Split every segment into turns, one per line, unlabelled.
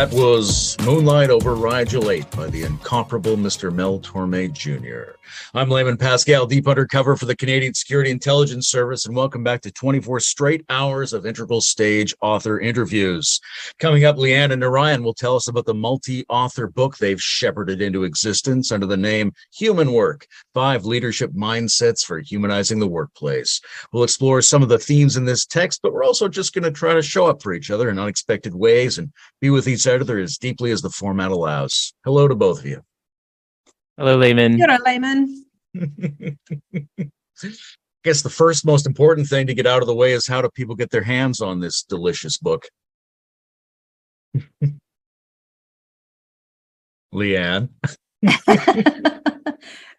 That was Moonlight over Rigel 8 by the incomparable Mr. Mel Torme Jr. I'm Layman Pascal, deep undercover for the Canadian Security Intelligence Service, and welcome back to 24 straight hours of integral stage author interviews. Coming up, Leanne and Naryan will tell us about the multi author book they've shepherded into existence under the name Human Work Five Leadership Mindsets for Humanizing the Workplace. We'll explore some of the themes in this text, but we're also just going to try to show up for each other in unexpected ways and be with each other as deeply as the format allows. Hello to both of you.
Hello, Layman.
You're a layman.
I guess the first most important thing to get out of the way is how do people get their hands on this delicious book? Leanne.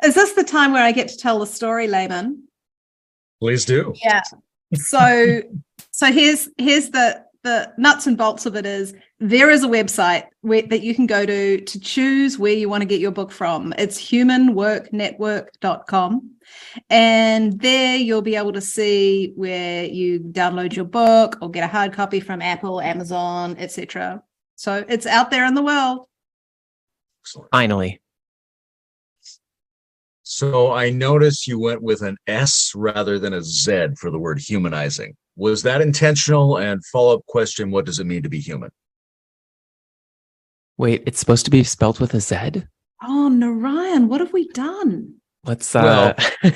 Is this the time where I get to tell the story, layman?
Please do.
Yeah. So so here's here's the the nuts and bolts of it is there is a website where, that you can go to to choose where you want to get your book from. It's humanworknetwork.com. And there you'll be able to see where you download your book or get a hard copy from Apple, Amazon, etc. So it's out there in the world.
Excellent.
Finally.
So I notice you went with an S rather than a Z for the word humanizing. Was that intentional? And follow up question What does it mean to be human?
Wait, it's supposed to be spelled with a Z?
Oh, Naryan, what have we done?
Let's uh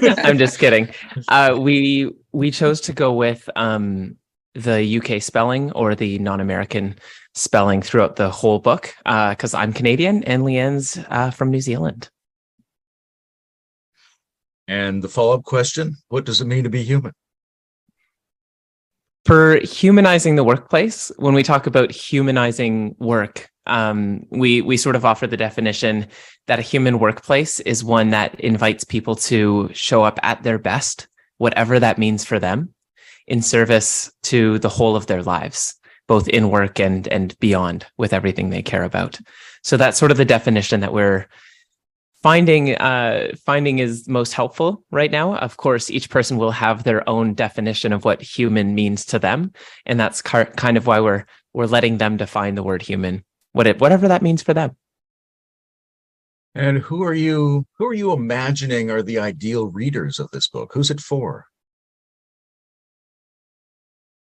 I'm just kidding. Uh we we chose to go with um the UK spelling or the non-American spelling throughout the whole book uh cuz I'm Canadian and Leanne's uh from New Zealand.
And the follow up question What does it mean to be human?
For humanizing the workplace, when we talk about humanizing work, um, we we sort of offer the definition that a human workplace is one that invites people to show up at their best, whatever that means for them, in service to the whole of their lives, both in work and and beyond, with everything they care about. So that's sort of the definition that we're finding uh, finding is most helpful right now. Of course, each person will have their own definition of what human means to them, and that's car- kind of why we're we're letting them define the word human, what it whatever that means for them.
And who are you who are you imagining are the ideal readers of this book? Who's it for?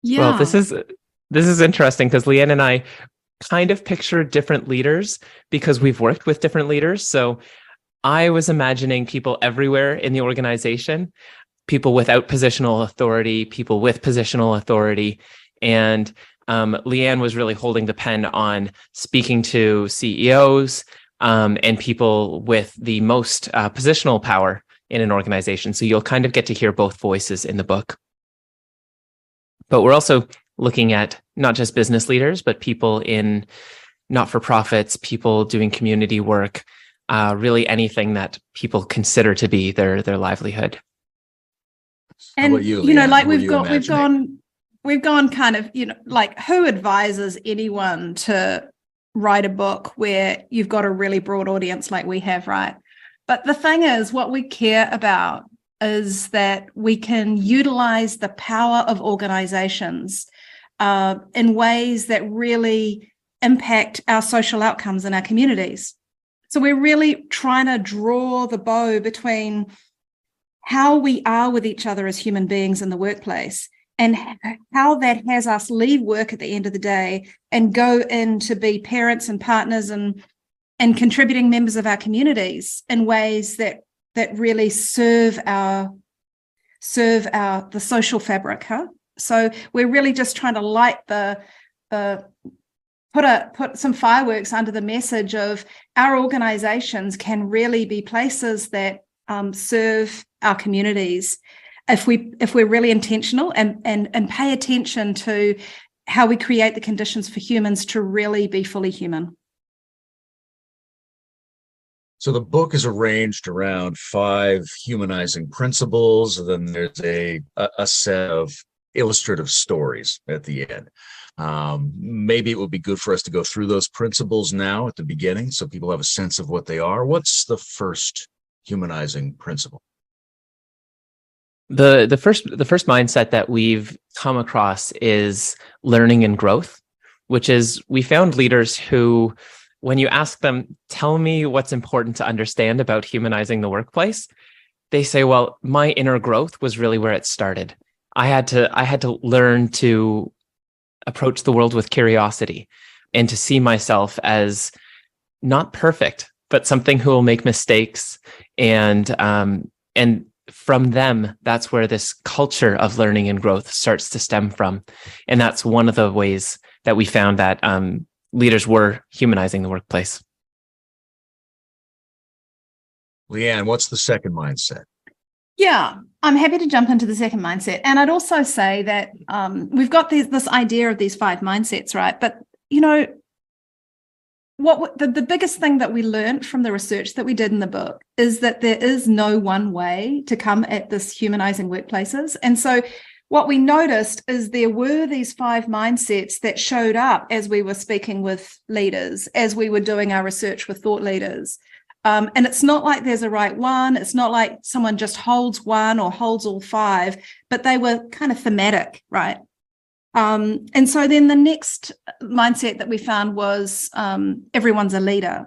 Yeah.
Well, this is this is interesting because Leanne and I kind of picture different leaders because we've worked with different leaders. So I was imagining people everywhere in the organization, people without positional authority, people with positional authority. And um, Leanne was really holding the pen on speaking to CEOs um, and people with the most uh, positional power in an organization. So you'll kind of get to hear both voices in the book. But we're also looking at not just business leaders, but people in not for profits, people doing community work, uh, really anything that people consider to be their their livelihood.
And
you,
you, know like we've got we've
imagining?
gone we've gone kind of you know like who advises anyone to write a book where you've got a really broad audience like we have right but the thing is what we care about is that we can utilize the power of organizations uh, in ways that really impact our social outcomes in our communities so we're really trying to draw the bow between how we are with each other as human beings in the workplace and how that has us leave work at the end of the day and go in to be parents and partners and and contributing members of our communities in ways that that really serve our serve our the social fabric huh? So we're really just trying to light the the put a put some fireworks under the message of our organizations can really be places that um, serve our communities if we if we're really intentional and and and pay attention to how we create the conditions for humans to really be fully human
So the book is arranged around five humanizing principles, and then there's a, a set of illustrative stories at the end. Um, maybe it would be good for us to go through those principles now at the beginning, so people have a sense of what they are. What's the first humanizing principle?
the the first the first mindset that we've come across is learning and growth which is we found leaders who, when you ask them, tell me what's important to understand about humanizing the workplace, they say, well, my inner growth was really where it started. I had to, I had to learn to approach the world with curiosity and to see myself as not perfect, but something who will make mistakes. And um, and from them that's where this culture of learning and growth starts to stem from. And that's one of the ways that we found that um, leaders were humanizing the workplace.
Leanne what's the second mindset
yeah, I'm happy to jump into the second mindset. And I'd also say that um, we've got this, this idea of these five mindsets, right? But, you know, what the, the biggest thing that we learned from the research that we did in the book is that there is no one way to come at this humanizing workplaces. And so what we noticed is there were these five mindsets that showed up as we were speaking with leaders, as we were doing our research with thought leaders. Um, and it's not like there's a right one. It's not like someone just holds one or holds all five, but they were kind of thematic, right? Um, and so then the next mindset that we found was um, everyone's a leader.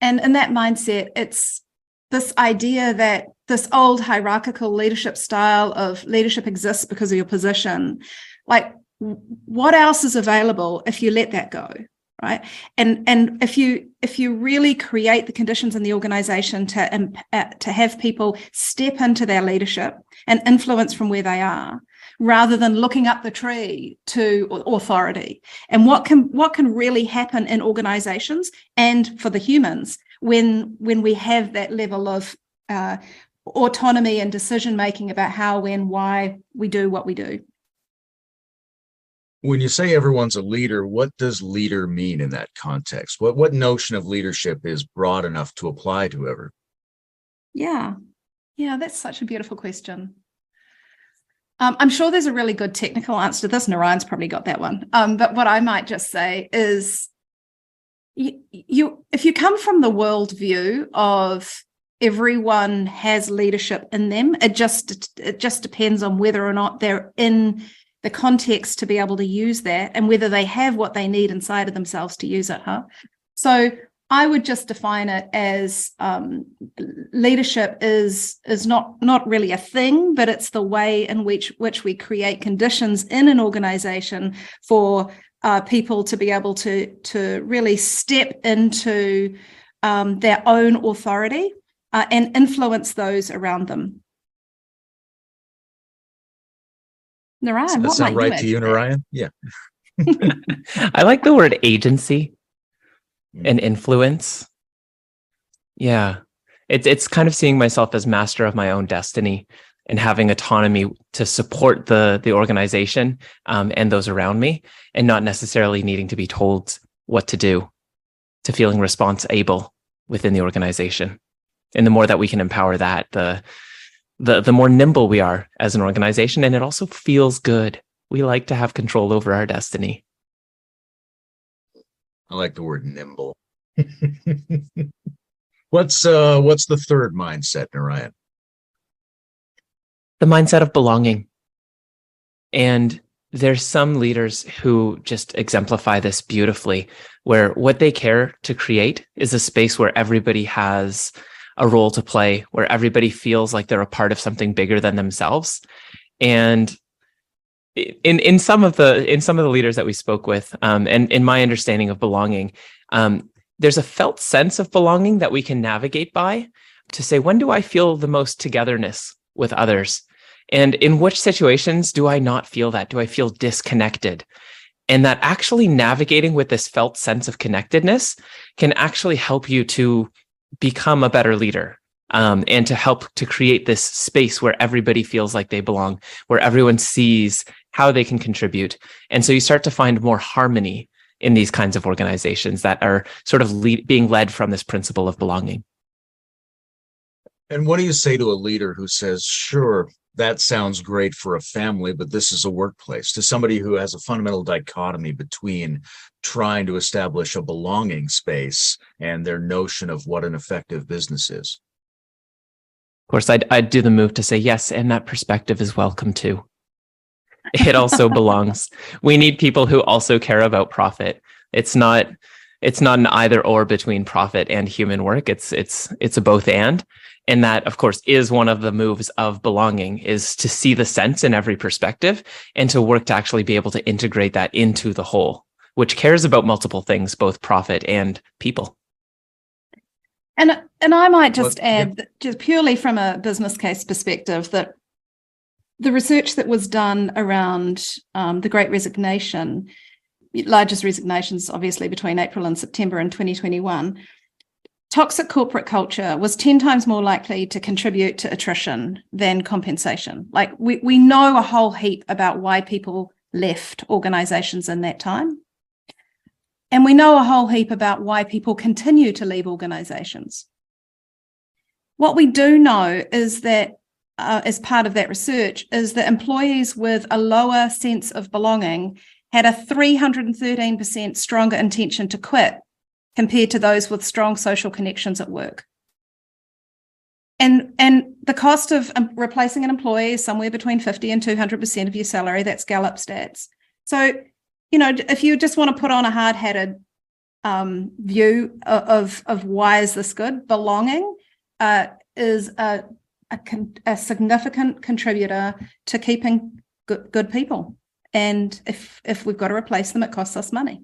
And in that mindset, it's this idea that this old hierarchical leadership style of leadership exists because of your position. Like, what else is available if you let that go? Right. And and if you if you really create the conditions in the organization to uh, to have people step into their leadership and influence from where they are, rather than looking up the tree to authority and what can what can really happen in organizations and for the humans when when we have that level of uh, autonomy and decision making about how when why we do what we do
when you say everyone's a leader what does leader mean in that context what what notion of leadership is broad enough to apply to ever
yeah yeah that's such a beautiful question um, I'm sure there's a really good technical answer to this. Naryan's probably got that one. Um, but what I might just say is you, you if you come from the worldview of everyone has leadership in them, it just it just depends on whether or not they're in the context to be able to use that and whether they have what they need inside of themselves to use it. Huh? So I would just define it as um, leadership is is not not really a thing, but it's the way in which which we create conditions in an organization for uh, people to be able to to really step into um, their own authority uh, and influence those around them. Naryan,
Does that sound right to you, Naryan? Yeah.
I like the word agency and influence. Yeah. It's it's kind of seeing myself as master of my own destiny and having autonomy to support the the organization um, and those around me, and not necessarily needing to be told what to do, to feeling responsible within the organization. And the more that we can empower that, the the the more nimble we are as an organization, and it also feels good. We like to have control over our destiny.
I like the word nimble. what's uh what's the third mindset, Naryan?
The mindset of belonging. And there's some leaders who just exemplify this beautifully, where what they care to create is a space where everybody has a role to play, where everybody feels like they're a part of something bigger than themselves. And in in some of the in some of the leaders that we spoke with, um, and in my understanding of belonging, um, there's a felt sense of belonging that we can navigate by to say when do I feel the most togetherness with others, and in which situations do I not feel that? Do I feel disconnected? And that actually navigating with this felt sense of connectedness can actually help you to become a better leader um, and to help to create this space where everybody feels like they belong, where everyone sees how they can contribute. And so you start to find more harmony in these kinds of organizations that are sort of lead, being led from this principle of belonging.
And what do you say to a leader who says, sure, that sounds great for a family, but this is a workplace, to somebody who has a fundamental dichotomy between trying to establish a belonging space and their notion of what an effective business is?
Of course, I'd, I'd do the move to say yes, and that perspective is welcome too. it also belongs. We need people who also care about profit. It's not it's not an either or between profit and human work. It's it's it's a both and. And that, of course, is one of the moves of belonging is to see the sense in every perspective and to work to actually be able to integrate that into the whole, which cares about multiple things, both profit and people.
And and I might just
Well, yeah.
add, that just purely from a business case perspective, that the research that was done around um, the Great Resignation, largest resignations, obviously between April and September in 2021, toxic corporate culture was 10 times more likely to contribute to attrition than compensation. Like we we know a whole heap about why people left organizations in that time. And we know a whole heap about why people continue to leave organizations. What we do know is that, uh, as part of that research, is that employees with a lower sense of belonging had a 313% stronger intention to quit compared to those with strong social connections at work. And, and the cost of um, replacing an employee is somewhere between 50 and 200% of your salary. That's Gallup stats. So you know, if you just want to put on a hard-headed um, view of of why is this good, belonging uh, is a a, con- a significant contributor to keeping good, good people. And if if we've got to replace them, it costs us money.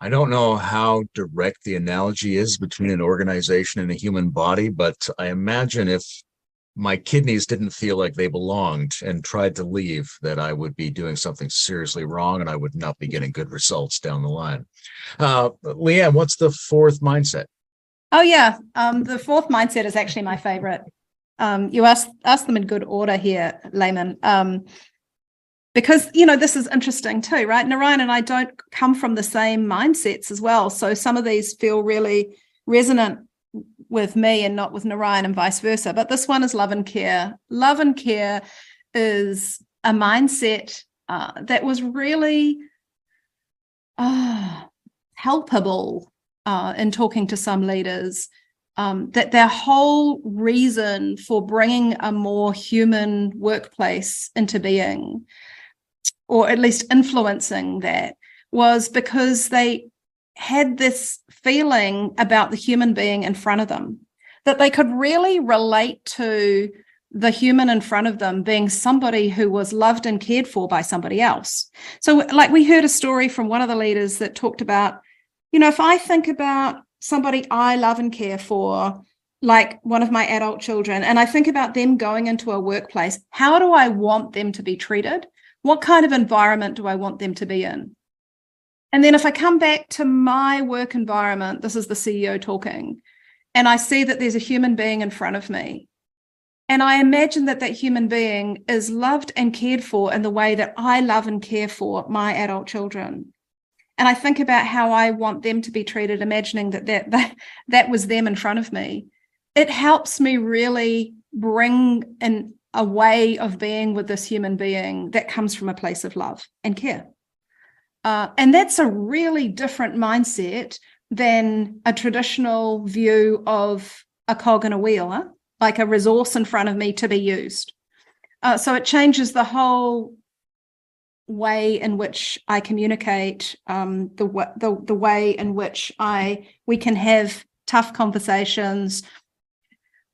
I don't know how direct the analogy is between an organization and a human body, but I imagine if my kidneys didn't feel like they belonged and tried to leave, that I would be doing something seriously wrong and I would not be getting good results down the line. Uh, Leanne, what's the fourth mindset?
Oh yeah, um, the fourth mindset is actually my favorite. Um, you asked asked them in good order here, Layman, um, because you know this is interesting too, right? Naryan and I don't come from the same mindsets as well, so some of these feel really resonant with me and not with Naryan and vice versa. But this one is love and care. Love and care is a mindset uh, that was really uh, helpable uh, in talking to some leaders um, that their whole reason for bringing a more human workplace into being, or at least influencing that, was because they had this feeling about the human being in front of them that they could really relate to the human in front of them being somebody who was loved and cared for by somebody else. So, like, we heard a story from one of the leaders that talked about you know, if I think about somebody I love and care for, like one of my adult children, and I think about them going into a workplace, how do I want them to be treated? What kind of environment do I want them to be in? And then if I come back to my work environment, this is the CEO talking, and I see that there's a human being in front of me. And I imagine that that human being is loved and cared for in the way that I love and care for my adult children and I think about how I want them to be treated, imagining that that that, that was them in front of me. It helps me really bring in a way of being with this human being that comes from a place of love and care. Uh, and that's a really different mindset than a traditional view of a cog and a wheel, huh? like a resource in front of me to be used. Uh, so it changes the whole way in which I communicate, um, the, the the way in which I we can have tough conversations.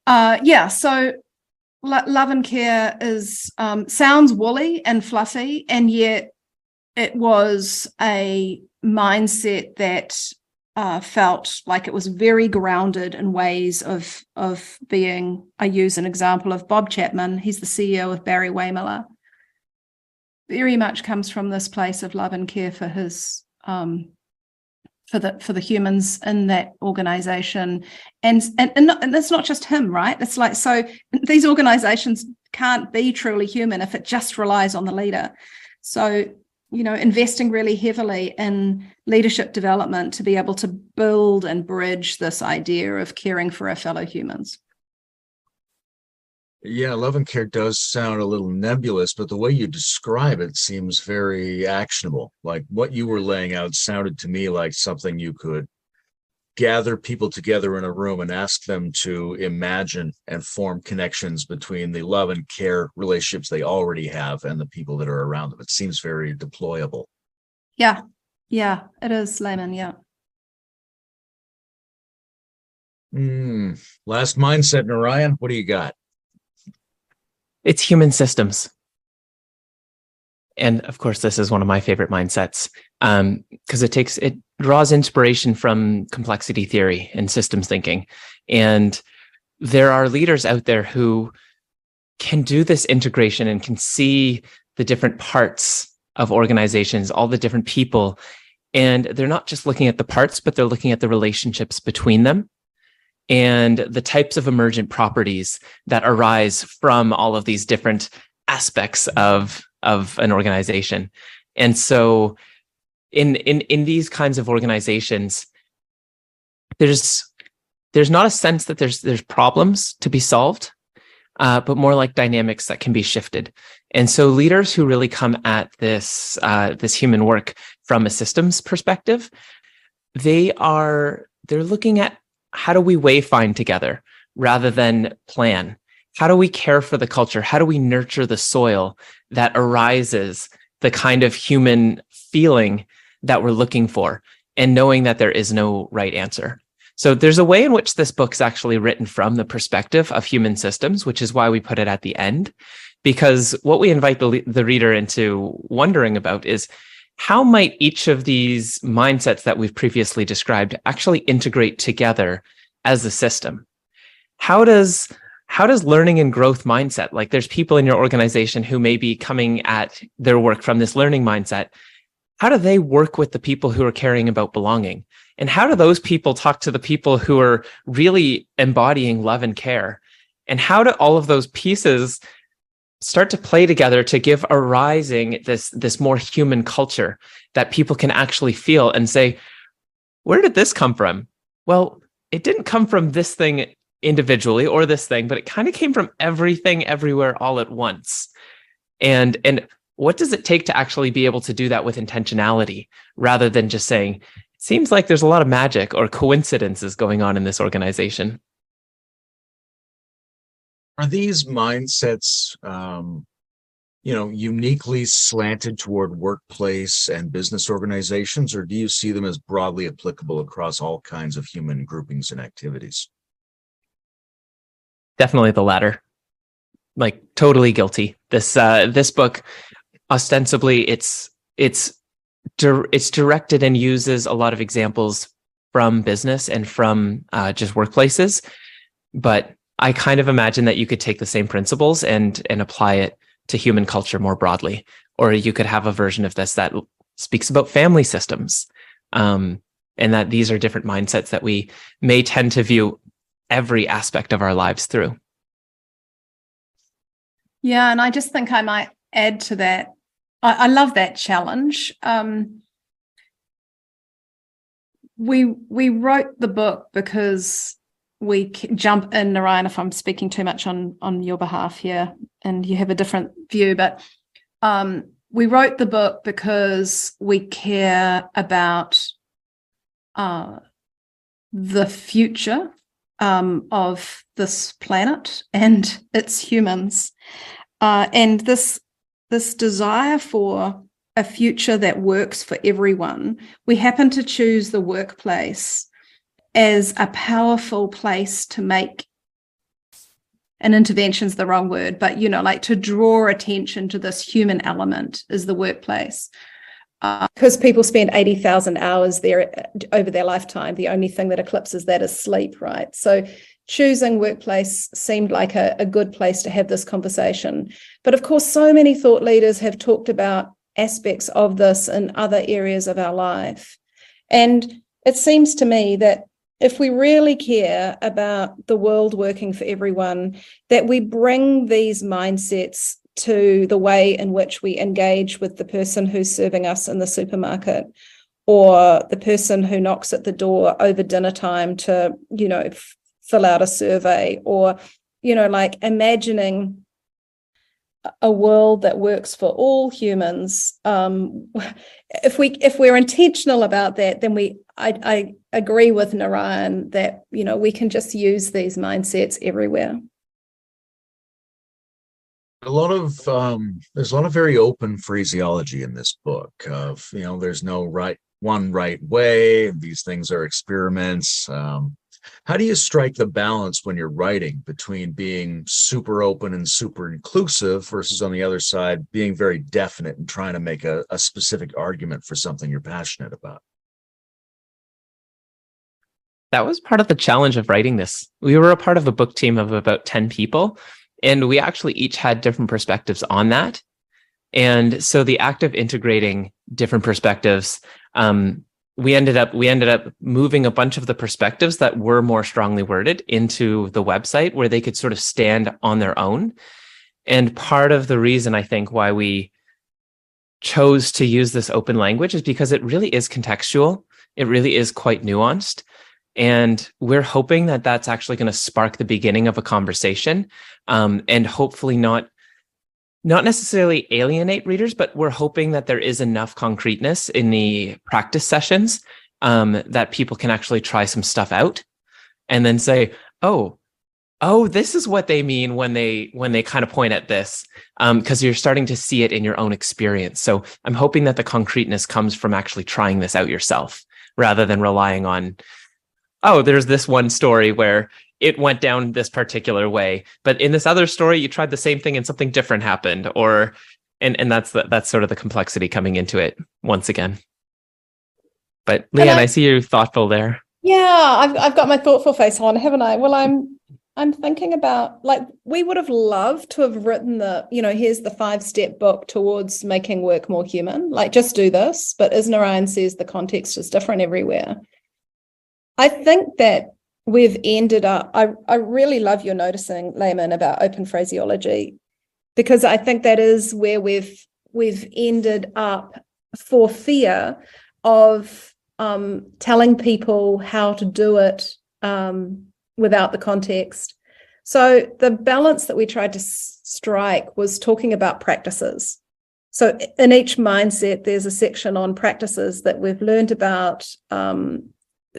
Uh, yeah, so lo- love and care is um, sounds woolly and fluffy, and yet it was a mindset that uh, felt like it was very grounded in ways of of being. I use an example of Bob Chapman. He's the CEO of Barry-Wehmiller very much comes from this place of love and care for his um, for the for the humans in that organization. And and and, not, and it's not just him right? It's like so these organizations can't be truly human if it just relies on the leader. So you know investing really heavily in leadership development to be able to build and bridge this idea of caring for our fellow humans
Yeah, love and care does sound a little nebulous, but the way you describe it seems very actionable. Like what you were laying out sounded to me like something you could gather people together in a room and ask them to imagine and form connections between the love and care relationships they already have and the people that are around them. It seems very deployable.
Yeah. Yeah, it is, Layman. Yeah.
Mm, last mindset, Naryan, what do you got?
It's human systems. And of course, this is one of my favorite mindsets because um, it takes it draws inspiration from complexity theory and systems thinking. And there are leaders out there who can do this integration and can see the different parts of organizations, all the different people. And they're not just looking at the parts, but they're looking at the relationships between them and the types of emergent properties that arise from all of these different aspects of, of an organization. And so in, in, in these kinds of organizations, there's, there's not a sense that there's, there's problems to be solved, uh, but more like dynamics that can be shifted. And so leaders who really come at this, uh, this human work from a systems perspective, they are, they're looking at how do we wayfind together rather than plan? How do we care for the culture? How do we nurture the soil that arises the kind of human feeling that we're looking for and knowing that there is no right answer? So there's a way in which this book's actually written from the perspective of human systems, which is why we put it at the end. Because what we invite the, the reader into wondering about is how might each of these mindsets that we've previously described actually integrate together as a system? How does how does learning and growth mindset like there's people in your organization who may be coming at their work from this learning mindset how do they work with the people who are caring about belonging and how do those people talk to the people who are really embodying love and care and how do all of those pieces start to play together to give arising this this more human culture that people can actually feel and say where did this come from? Well it didn't come from this thing individually or this thing but it kind of came from everything everywhere all at once. And and what does it take to actually be able to do that with intentionality rather than just saying it seems like there's a lot of magic or coincidences going on in this organization
are these mindsets um, you know uniquely slanted toward workplace and business organizations or do you see them as broadly applicable across all kinds of human groupings and activities?
Definitely the latter. Like totally guilty. This uh this book ostensibly it's it's it's directed and uses a lot of examples from business and from uh, just workplaces but I kind of imagine that you could take the same principles and and apply it to human culture more broadly, or you could have a version of this that speaks about family systems, um, and that these are different mindsets that we may tend to view every aspect of our lives through.
Yeah, and I just think I might add to that. I, I love that challenge. Um, we we wrote the book because we jump in, Naryan, if I'm speaking too much on on your behalf here, and you have a different view, but um, we wrote the book because we care about uh, the future um, of this planet and its humans, uh, and this this desire for a future that works for everyone. We happen to choose the workplace as a powerful place to make an intervention's the wrong word, but you know, like to draw attention to this human element is the workplace. Because uh, people spend 80,000 hours there uh, over their lifetime. The only thing that eclipses that is sleep, right? So choosing workplace seemed like a, a good place to have this conversation. But of course, so many thought leaders have talked about aspects of this in other areas of our life. And it seems to me that if we really care about the world working for everyone, that we bring these mindsets to the way in which we engage with the person who's serving us in the supermarket or the person who knocks at the door over dinner time to, you know, f- fill out a survey or, you know, like imagining a world that works for all humans um, if we if we're intentional about that then we I, I agree with Naryan that you know we can just use these mindsets everywhere.
A lot of um, there's a lot of very open phraseology in this book. Of you know, there's no right one right way. These things are experiments. Um, how do you strike the balance when you're writing between being super open and super inclusive versus on the other side being very definite and trying to make a, a specific argument for something you're passionate about?
That was part of the challenge of writing this. We were a part of a book team of about 10 people, and we actually each had different perspectives on that. And so the act of integrating different perspectives um, we ended up we ended up moving a bunch of the perspectives that were more strongly worded into the website where they could sort of stand on their own and part of the reason i think why we chose to use this open language is because it really is contextual it really is quite nuanced and we're hoping that that's actually going to spark the beginning of a conversation um, and hopefully not not necessarily alienate readers, but we're hoping that there is enough concreteness in the practice sessions um, that people can actually try some stuff out and then say, oh, oh, this is what they mean when they when they kind of point at this, because um, you're starting to see it in your own experience. So I'm hoping that the concreteness comes from actually trying this out yourself rather than relying on, oh, there's this one story where it went down this particular way. But in this other story you tried the same thing and something different happened or and and that's the, that's sort of the complexity coming into it once again. But leanne I, I, see you thoughtful there.
Yeah I've, I've got my thoughtful face on haven't i? Well i'm i'm thinking about like we would have loved to have written the you know here's the five step book towards making work more human. Like just do this. But as naryan says the context is different everywhere i think that we've ended up I, I really love your noticing layman about open phraseology because i think that is where we've we've ended up for fear of um, telling people how to do it um, without the context. So the balance that we tried to s- strike was talking about practices. So in each mindset there's a section on practices that we've learned about um,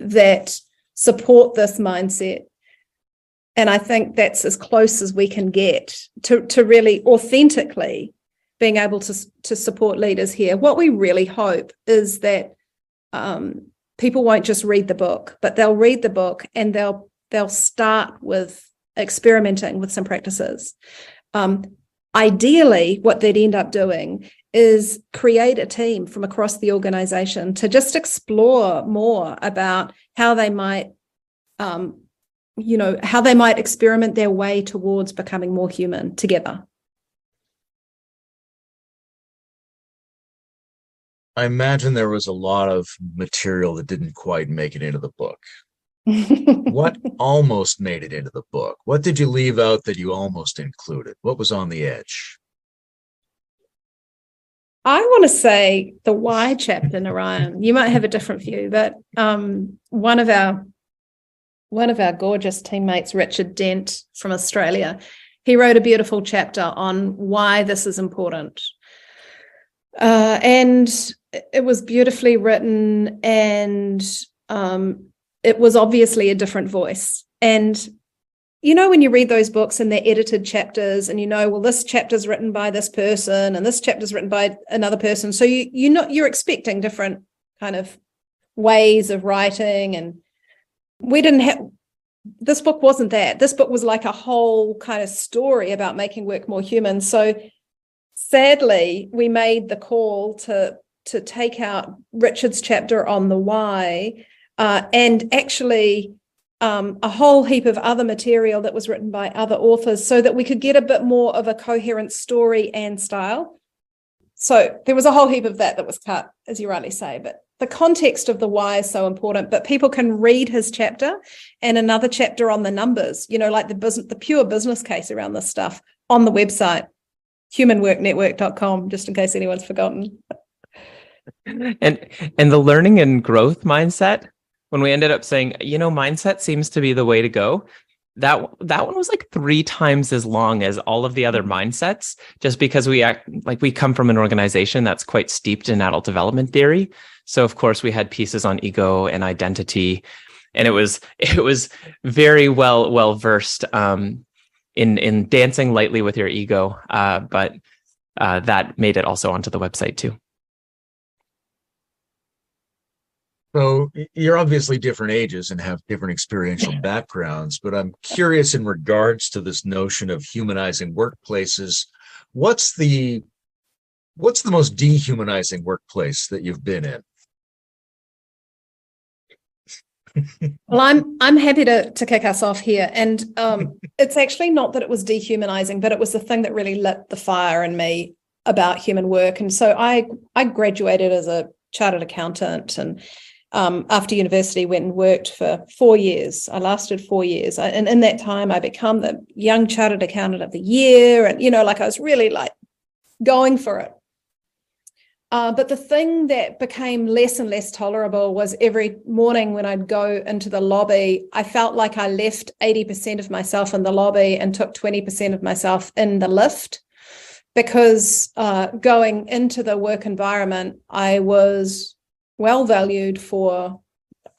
that support this mindset. And I think that's as close as we can get to, to really authentically being able to, to support leaders here. What we really hope is that um, people won't just read the book, but they'll read the book and they'll they'll start with experimenting with some practices. Um, ideally, what they'd end up doing is create a team from across the organization to just explore more about how they might um, you know how they might experiment their way towards becoming more human together.
I imagine there was a lot of material that didn't quite make it into the book what almost made it into the book what did you leave out that you almost included what was on the edge
I want to say the why chapter, Naryan. You might have a different view, but um, one of our one of our gorgeous teammates, Richard Dent from Australia, he wrote a beautiful chapter on why this is important. Uh, and it was beautifully written, and um, it was obviously a different voice. And you know when you read those books and they're edited chapters and you know well this chapter's written by this person and this chapter's written by another person. So you you know you're expecting different kind of ways of writing and we didn't have this book wasn't that. This book was like a whole kind of story about making work more human. So sadly we made the call to to take out richard's chapter on the why uh, and actually um, a whole heap of other material that was written by other authors so that we could get a bit more of a coherent story and style. So there was a whole heap of that that was cut, as you rightly say, but the context of the why is so important. But people can read his chapter and another chapter on the numbers, you know, like the business, the pure business case around this stuff on the website, humanworknetwork.com, just in case anyone's forgotten.
and and the learning and growth mindset when we ended up saying, you know, mindset seems to be the way to go, that that one was like three times as long as all of the other mindsets just because we act like we come from an organization that's quite steeped in adult development theory. So of course we had pieces on ego and identity and it was it was very well well versed um, in in dancing lightly with your ego uh, but uh, that made it also onto the website too
So you're obviously different ages and have different experiential backgrounds, but I'm curious in regards to this notion of humanizing workplaces. What's the what's the most dehumanizing workplace that you've been in?
well, I'm I'm happy to to kick us off here, and um, it's actually not that it was dehumanizing, but it was the thing that really lit the fire in me about human work. And so I I graduated as a chartered accountant and um, after university went and worked for four years i lasted four years I, and in that time i became the young chartered accountant of the year and you know like i was really like going for it uh, but the thing that became less and less tolerable was every morning when I'd go into the lobby, I felt like I left 80% of myself in the lobby and took 20% of myself in the lift. Because uh, going into the work environment, I was well valued for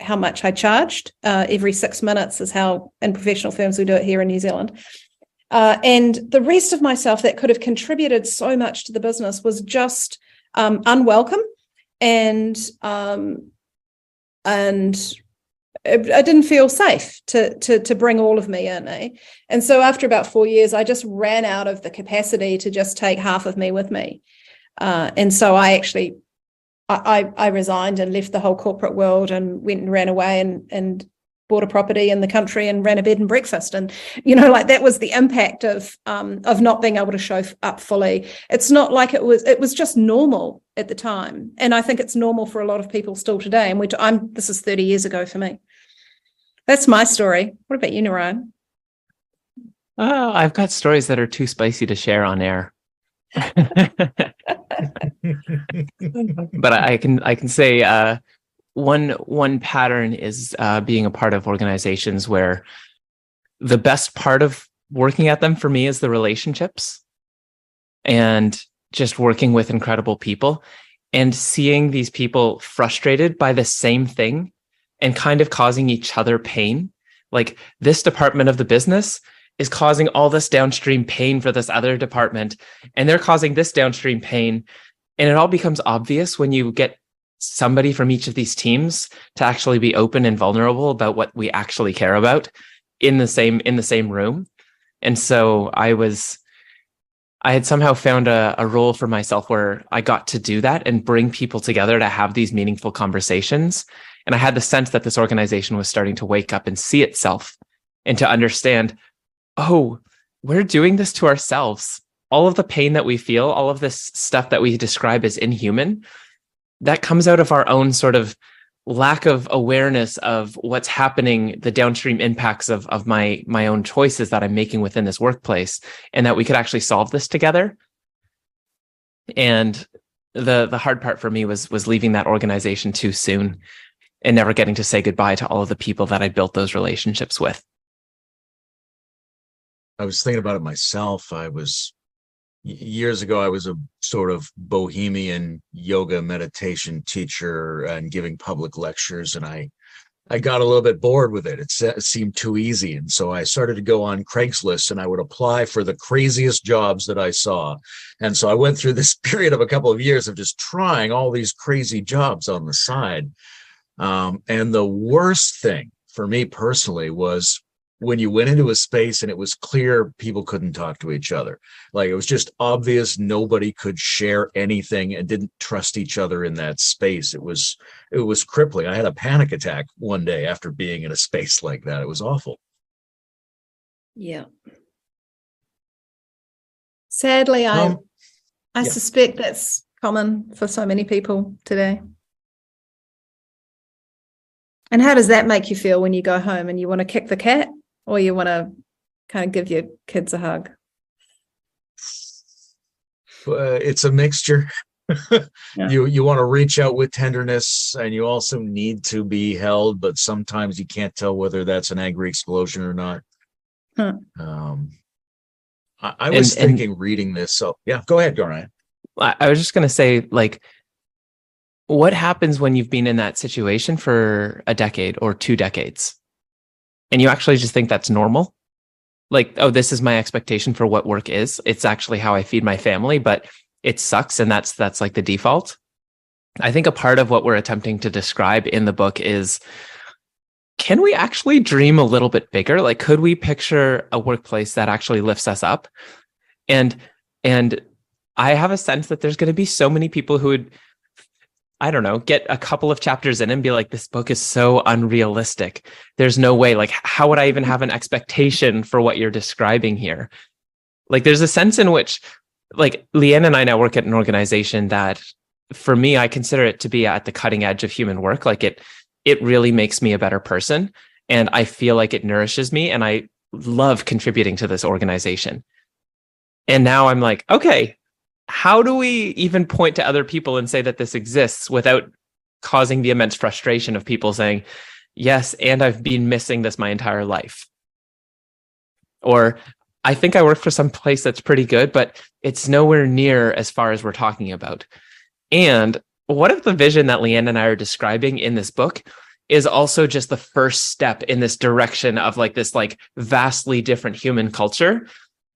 how much I charged. Uh, every six minutes is how in professional firms we do it here in New Zealand. Uh, and the rest of myself that could have contributed so much to the business was just um, unwelcome and um, and I didn't feel safe to to to bring all of me in. Eh? And so after about four years, I just ran out of the capacity to just take half of me with me. Uh, and so I actually I, I resigned and left the whole corporate world and went and ran away and and bought a property in the country and ran a bed and breakfast. And you know like that was the impact of um, of not being able to show up fully. It's not like it was it was just normal at the time. And i think it's normal for a lot of people still today. And which i'm this is 30 years ago for me. That's my story. What about you naryan?
Oh i've got stories that are too spicy to share on air but I can I can say uh, one one pattern is uh, being a part of organizations where the best part of working at them for me is the relationships and just working with incredible people and seeing these people frustrated by the same thing and kind of causing each other pain. Like this department of the business is causing all this downstream pain for this other department and they're causing this downstream pain and it all becomes obvious when you get somebody from each of these teams to actually be open and vulnerable about what we actually care about in the same in the same room and so i was i had somehow found a, a role for myself where i got to do that and bring people together to have these meaningful conversations and i had the sense that this organization was starting to wake up and see itself and to understand oh, we're doing this to ourselves. All of the pain that we feel, all of this stuff that we describe as inhuman, that comes out of our own sort of lack of awareness of what's happening the downstream impacts of of my my own choices that i'm making within this workplace and that we could actually solve this together and the the hard part for me was was leaving that organization too soon and never getting to say goodbye to all of the people that i built those relationships with
I was thinking about it myself. I was years ago, I was a sort of bohemian yoga meditation teacher and giving public lectures, and I I got a little bit bored with it. It, it seemed too easy, and so I started to go on Craigslist and I would apply for the craziest jobs that I saw. And so I went through this period of a couple of years of just trying all these crazy jobs on the side. Um, and the worst thing for me personally was when you went into a space and it was clear people couldn't talk to each other. Like it was just obvious nobody could share anything and didn't trust each other in that space. It was it was crippling. I had a panic attack one day after being in a space like that. It was awful.
Yeah. Sadly i um, i yeah. suspect that's common for so many people today. And how does that make you feel when you go home and you want to kick the cat or you want to kind of give your kids a hug?
Uh, it's a mixture. yeah. You you want to reach out with tenderness, and you also need to be held, but sometimes you can't tell whether that's an angry explosion or not.
Huh.
Um, I, I was
And- and-
thinking reading this. So yeah, go ahead, Dorian.
I, I was just going to say, like, what happens when you've been in that situation for a decade or two decades and you actually just think that's normal? Like, oh, this is my expectation for what work is. It's actually how I feed my family, but it sucks. And that's, that's like the default. I think a part of what we're attempting to describe in the book is can we actually dream a little bit bigger? Like, could we picture a workplace that actually lifts us up? And, and I have a sense that there's going to be so many people who would, I don't know, get a couple of chapters in and be like, this book is so unrealistic. There's no way. Like, how would I even have an expectation for what you're describing here? Like, there's a sense in which, like, Leanne and I now work at an organization that, for me, I consider it to be at the cutting edge of human work. Like, it, it really makes me a better person. And I feel like it nourishes me. And I love contributing to this organization. And now I'm like, okay, how do we even point to other people and say that this exists without causing the immense frustration of people saying, yes, and I've been missing this my entire life? Or I think I work for some place that's pretty good, but it's nowhere near as far as we're talking about. And what if the vision that Leanne and I are describing in this book is also just the first step in this direction of like this like vastly different human culture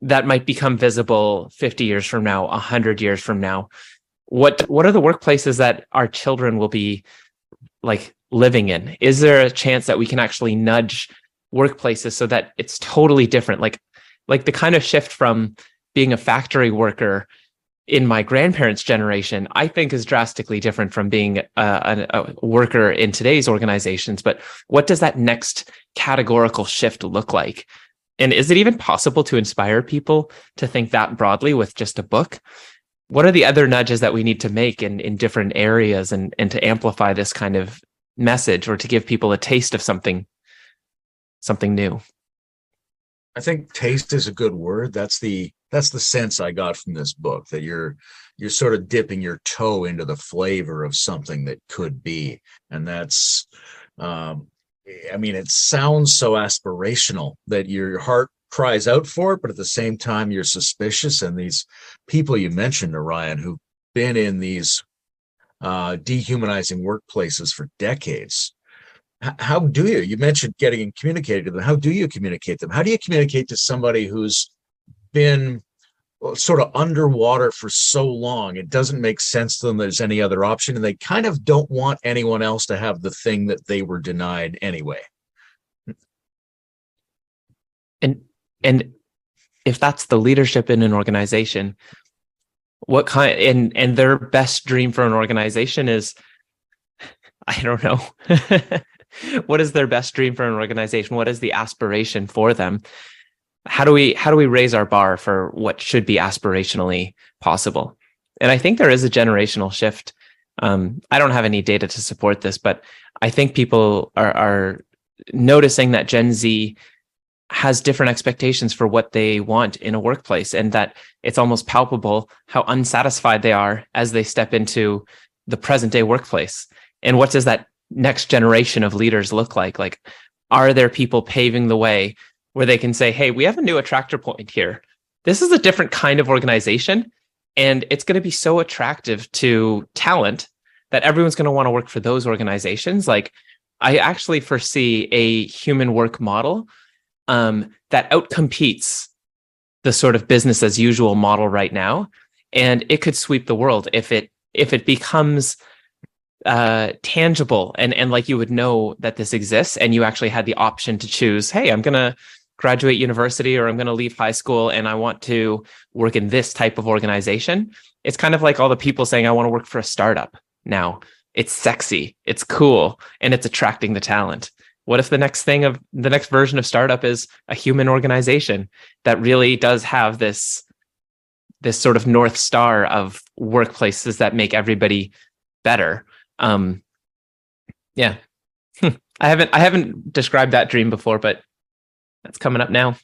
that might become visible 50 years from now 100 years from now. What what are the workplaces that our children will be like living in? Is there a chance that we can actually nudge workplaces so that it's totally different? Like like the kind of shift from being a factory worker in my grandparents generation i think is drastically different from being a, a, a worker in today's organizations. But what does that next categorical shift look like and is it even possible to inspire people to think that broadly with just a book? What are the other nudges that we need to make in, in different areas and, and to amplify this kind of message or to give people a taste of something something new?
I think taste is a good word. That's the that's the sense I got from this book that you're you're sort of dipping your toe into the flavor of something that could be, and that's um, I mean, it sounds so aspirational that your heart cries out for it, but at the same time, you're suspicious. And these people you mentioned, Naryan, who've been in these uh, dehumanizing workplaces for decades. H- how do you? You mentioned getting and communicating to them. How do you communicate them? How do you communicate to somebody who's been sort of underwater for so long it doesn't make sense to them there's any other option and they kind of don't want anyone else to have the thing that they were denied anyway
And and if that's the leadership in an organization, what kind and and their best dream for an organization is I don't know. what is their best dream for an organization? What is the aspiration for them? How do we how do we raise our bar for what should be aspirationally possible? And I think there is a generational shift. Um, I don't have any data to support this, but I think people are are noticing that Gen Z has different expectations for what they want in a workplace and that it's almost palpable how unsatisfied they are as they step into the present day workplace and what does that next generation of leaders look like like are there people paving the way where they can say hey we have a new attractor point here this is a different kind of organization and it's going to be so attractive to talent that everyone's going to want to work for those organizations like i actually foresee a human work model um, that outcompetes the sort of business as usual model right now, and it could sweep the world if it if it becomes uh, tangible and and like you would know that this exists, and you actually had the option to choose. Hey, I'm gonna graduate university or I'm going to leave high school and I want to work in this type of organization. It's kind of like all the people saying, I want to work for a startup now. It's sexy, it's cool, and it's attracting the talent what if the next thing of the next version of startup is a human organization that really does have this this sort of north star of workplaces that make everybody better um yeah i haven't i haven't described that dream before but that's coming up now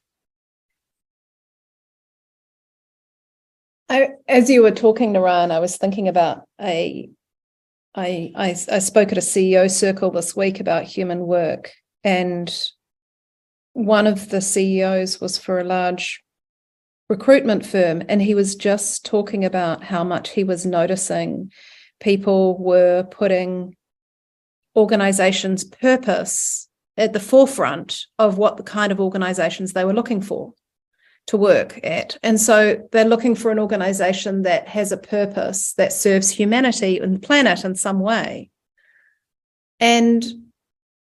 I, as you were talking, Naryan, I was thinking about a. I, I I spoke at a CEO circle this week about human work, and one of the CEOs was for a large recruitment firm, and he was just talking about how much he was noticing people were putting organizations' purpose at the forefront of what the kind of organizations they were looking for to work at. And so they're looking for an organization that has a purpose that serves humanity and the planet in some way. And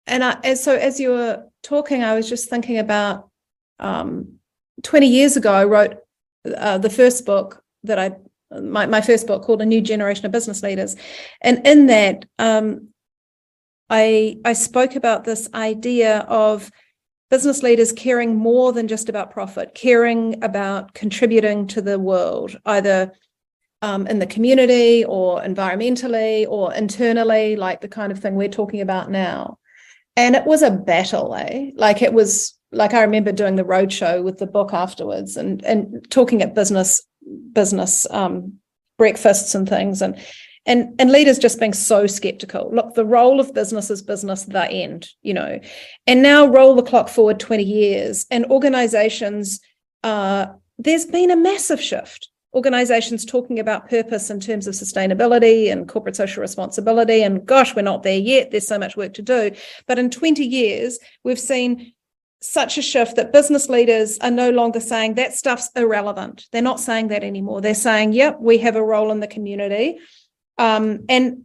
and I, so as you were talking, I was just thinking about um, 20 years ago, I wrote uh, the first book that I my, my first book called A New Generation of Business Leaders. And in that, um, I I spoke about this idea of business leaders caring more than just about profit, caring about contributing to the world, either um, in the community or environmentally or internally, like the kind of thing we're talking about now. And it was a battle, eh? Like it was like I remember doing the roadshow with the book afterwards and and talking at business business um, breakfasts and things and and and leaders just being so skeptical look the role of business is business the end you know and now roll the clock forward 20 years and organizations uh, there's been a massive shift organizations talking about purpose in terms of sustainability and corporate social responsibility and gosh we're not there yet there's so much work to do but in 20 years we've seen such a shift that business leaders are no longer saying that stuff's irrelevant. They're not saying that anymore. They're saying, yep, we have a role in the community. Um, and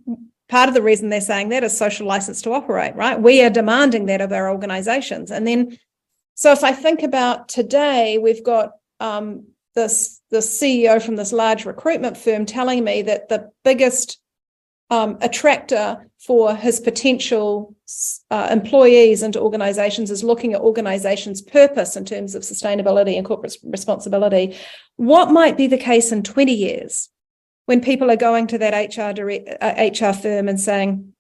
part of the reason they're saying that is social license to operate, right? We are demanding that of our organizations. And then, so if I think about today, we've got um, this, the CEO from this large recruitment firm telling me that the biggest um, attractor for his potential uh, employees into organizations is looking at organizations' purpose in terms of sustainability and corporate responsibility. What might be the case in 20 years when people are going to that HR, direct, uh, HR firm and saying,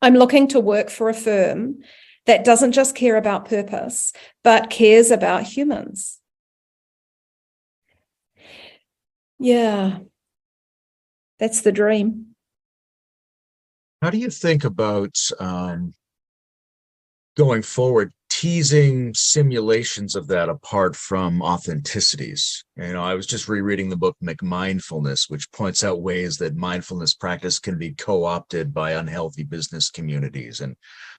I'm looking to work for a firm that doesn't just care about purpose, but cares about humans? Yeah, that's the dream.
How do you think about um, going forward, teasing simulations of that apart from authenticities? You know, I was just rereading the book McMindfulness, which points out ways that mindfulness practice can be co-opted by unhealthy business communities. And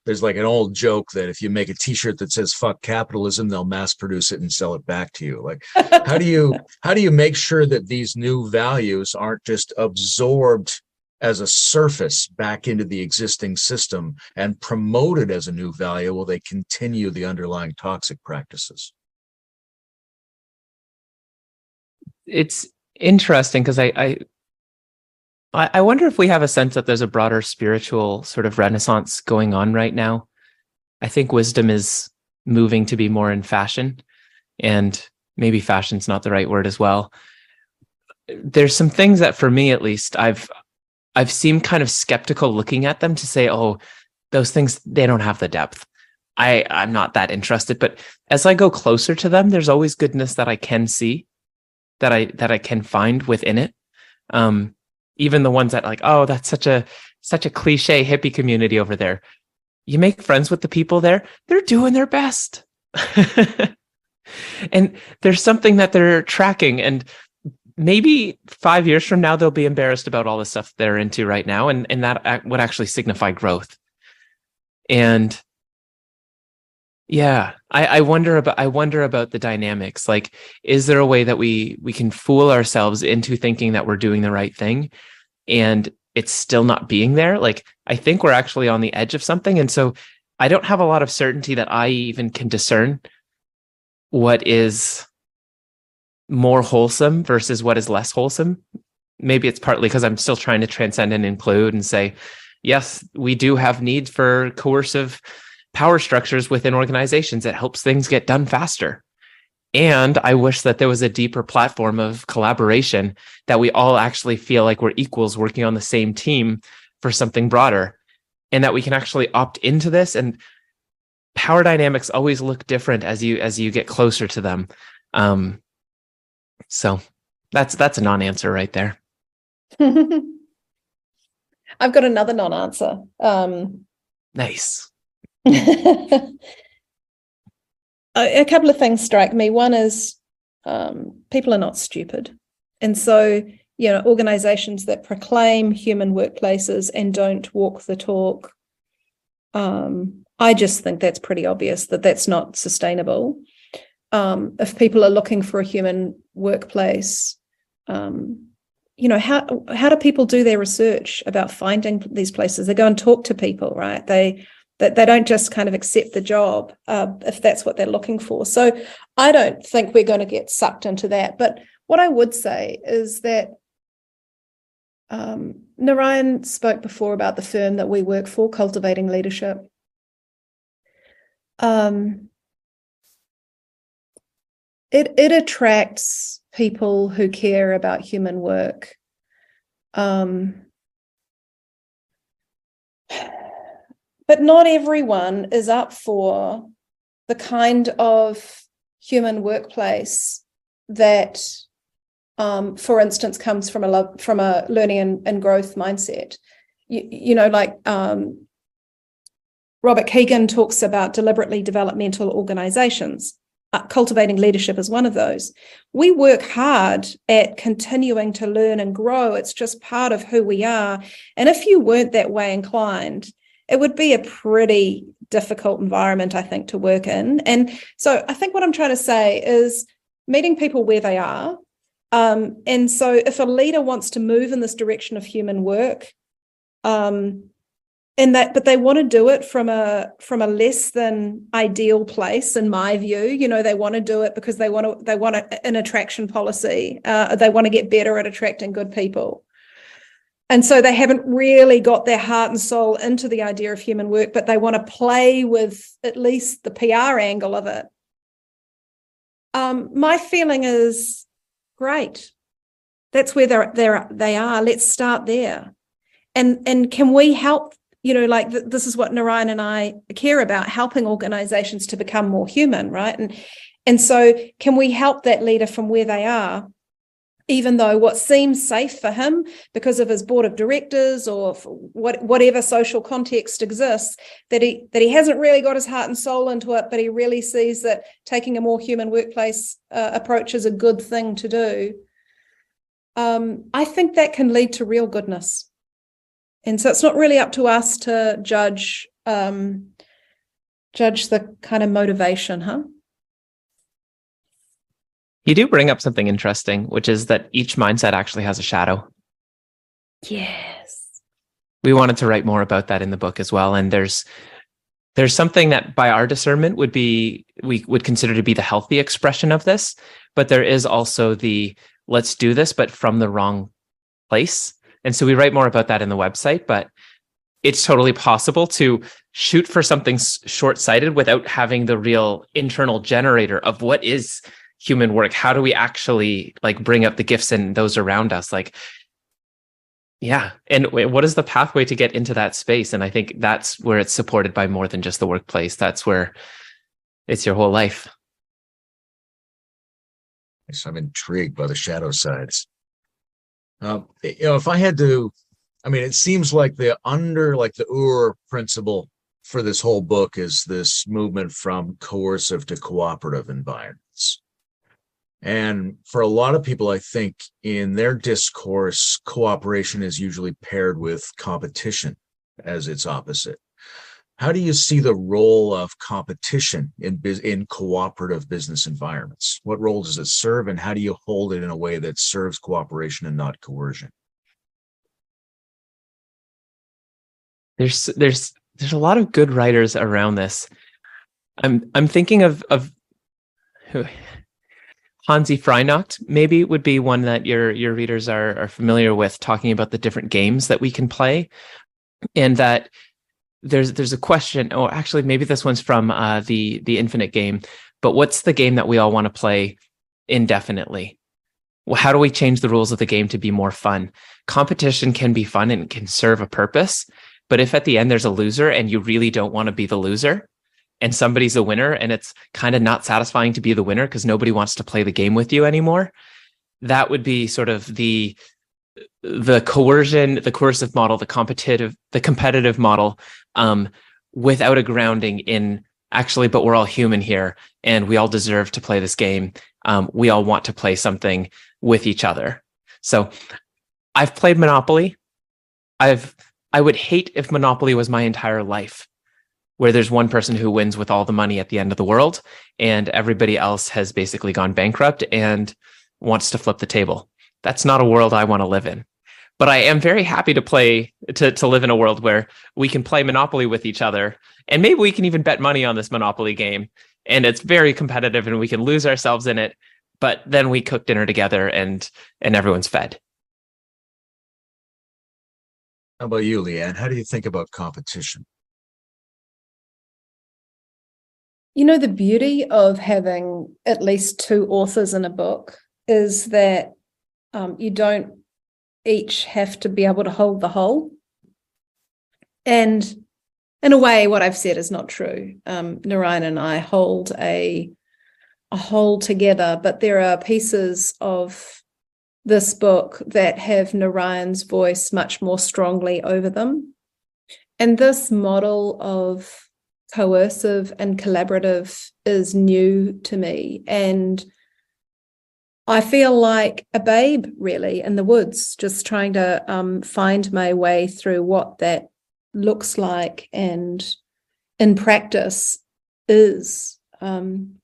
there's like an old joke that if you make a t-shirt that says fuck capitalism, they'll mass produce it and sell it back to you. Like, how do you how do you make sure that these new values aren't just absorbed as a surface back into the existing system and promote it as a new value will they continue the underlying toxic practices.
It's interesting because I, I i wonder if we have a sense that there's a broader spiritual sort of renaissance going on right now. I think wisdom is moving to be more in fashion and maybe fashion's not the right word as well. There's some things that for me at least i've I've seemed kind of skeptical looking at them to say, oh, those things, they don't have the depth. I, I'm not that interested. But as I go closer to them, there's always goodness that I can see, that I that I can find within it. Um, even the ones that like, oh, that's such a such a cliche hippie community over there. You make friends with the people there, they're doing their best. and there's something that they're tracking. And maybe five years from now they'll be embarrassed about all the stuff they're into right now and and that would actually signify growth. And yeah I, I wonder about i wonder about the dynamics. Like is there a way that we we can fool ourselves into thinking that we're doing the right thing and it's still not being there? Like i think we're actually on the edge of something and so i don't have a lot of certainty that i even can discern what is more wholesome versus what is less wholesome. Maybe it's partly because I'm still trying to transcend and include and say, yes, we do have need for coercive power structures within organizations that helps things get done faster. And I wish that there was a deeper platform of collaboration that we all actually feel like we're equals working on the same team for something broader and that we can actually opt into this and power dynamics always look different as you as you get closer to them um, so that's that's a non-answer right there.
I've got another non-answer. Um,
nice.
a, a couple of things strike me. One is um, people are not stupid. And so, you know, organizations that proclaim human workplaces and don't walk the talk, um, I just think that's pretty obvious that that's not sustainable. Um, if people are looking for a human workplace, um, you know how how do people do their research about finding these places? They go and talk to people, right? They that they don't just kind of accept the job uh, if that's what they're looking for. So I don't think we're going to get sucked into that. But what I would say is that um, Naryan spoke before about the firm that we work for, Cultivating Leadership. Um, it it attracts people who care about human work. Um, but not everyone is up for the kind of human workplace that um, for instance comes from a love, from a learning and, and growth mindset you, you know like um, robert Kegan talks about deliberately developmental organizations cultivating leadership is one of those we work hard at continuing to learn and grow it's just part of who we are and if you weren't that way inclined it would be a pretty difficult environment, I think, to work in. And so I think what I'm trying to say is meeting people where they are. Um, and so if a leader wants to move in this direction of human work, um, and that but they want to do it from a from a less than ideal place in my view you know they want to do it because they want to they want a, an attraction policy uh, they want to get better at attracting good people and so they haven't really got their heart and soul into the idea of human work, but they want to play with at least the PR angle of it. Um, my feeling is great. That's where they're, they're they are. Let's start there. And and can we help? You know, like th- this is what Naryan and I care about: helping organizations to become more human, right? And and so, can we help that leader from where they are even though what seems safe for him because of his board of directors or what, whatever social context exists that he that he hasn't really got his heart and soul into it but he really sees that taking a more human workplace uh, approach is a good thing to do um, i think that can lead to real goodness and so it's not really up to us to judge um, judge the kind of motivation huh
you do bring up something interesting, which is that each mindset actually has a shadow.
Yes.
We wanted to write more about that in the book as well. And there's there's something that by our discernment would be we would consider to be the healthy expression of this, but there is also the let's do this, but from the wrong place. And so we write more about that in the website, but it's totally possible to shoot for something short sighted without having the real internal generator of what is human work? How do we actually like bring up the gifts and those around us? Like yeah. And what is the pathway to get into that space? And i think that's where it's supported by more than just the workplace. That's where it's your whole life.
So i'm intrigued by the shadow sides um, you know if i had to i mean it seems like the under like the ur principle for this whole book is this movement from coercive to cooperative environments and for a lot of people, I think in their discourse, cooperation is usually paired with competition as its opposite. How do you see the role of competition in in cooperative business environments? What role does it serve, and how do you hold it in a way that serves cooperation and not coercion?
There's there's there's a lot of good writers around this. I'm I'm thinking of of Hanzi Freinacht maybe would be one that your your readers are are familiar with, talking about the different games that we can play, and that there's there's a question. Or actually, maybe this one's from uh, the the Infinite game. But what's the game that we all want to play indefinitely? Well, how do we change the rules of the game to be more fun? Competition can be fun and can serve a purpose, but if at the end there's a loser and you really don't want to be the loser, and somebody's a winner and it's kind of not satisfying to be the winner because nobody wants to play the game with you anymore that would be sort of the the coercion the coercive model the competitive the competitive model um, without a grounding in actually, but we're all human here and we all deserve to play this game. Um, we all want to play something with each other. So I've played Monopoly. I've I would hate if Monopoly was my entire life, where there's one person who wins with all the money at the end of the world, and everybody else has basically gone bankrupt and wants to flip the table. That's not a world I want to live in. But I am very happy to play to to live in a world where we can play Monopoly with each other, and maybe we can even bet money on this Monopoly game, and it's very competitive, and we can lose ourselves in it. But then we cook dinner together, and and everyone's fed.
How about you, Leanne? How do you think about competition?
You know, the beauty of having at least two authors in a book is that um, you don't each have to be able to hold the whole. And in a way, what I've said is not true. Um, Naryan and I hold a a whole together, but there are pieces of this book that have Naryan's voice much more strongly over them. And this model of coercive and collaborative is new to me. And I feel like a babe, really, in the woods, just trying to um, find my way through what that looks like and in practice is. Um,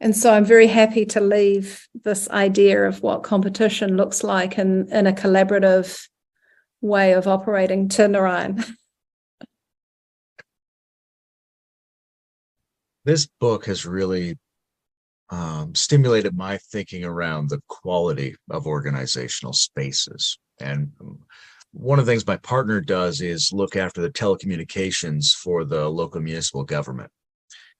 and so I'm very happy to leave this idea of what competition looks like in, in a collaborative way of operating to Naryan.
This book has really um, stimulated my thinking around the quality of organizational spaces. And one of the things my partner does is look after the telecommunications for the local municipal government.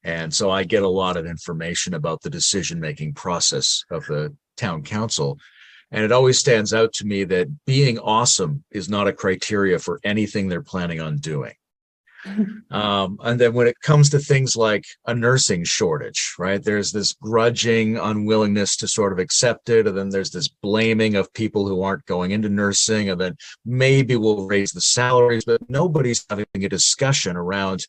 And so I get a lot of information about the decision making process of the town council. And it always stands out to me that being awesome is not a criteria for anything they're planning on doing. Um, and then when it comes to things like a nursing shortage, right, there's this grudging unwillingness to sort of accept it. And then there's this blaming of people who aren't going into nursing. And then maybe we'll raise the salaries, but nobody's having a discussion around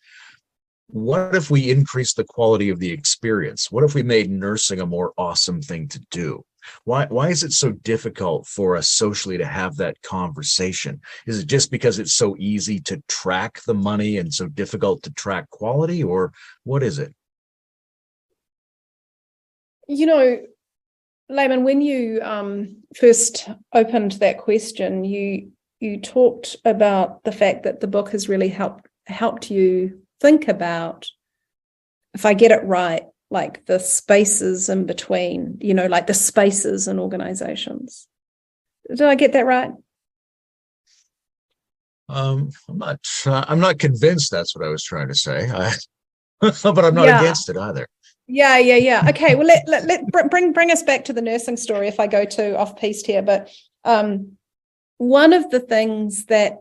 what if we increase the quality of the experience? What if we made nursing a more awesome thing to do? Why why is it so difficult for us socially to have that conversation? Is it just because it's so easy to track the money and so difficult to track quality or what is it?
You know, Layman, when you um, first opened that question, you you talked about the fact that the book has really helped helped you think about if I get it right, like the spaces in between, you know, like the spaces in organizations. Did I get that right?
Um, I'm not. Uh, I'm not convinced that's what I was trying to say. I, but I'm not yeah. against it either.
Yeah, yeah, yeah. Okay. Well, let, let let bring bring us back to the nursing story. If I go too off piste here, but um, one of the things that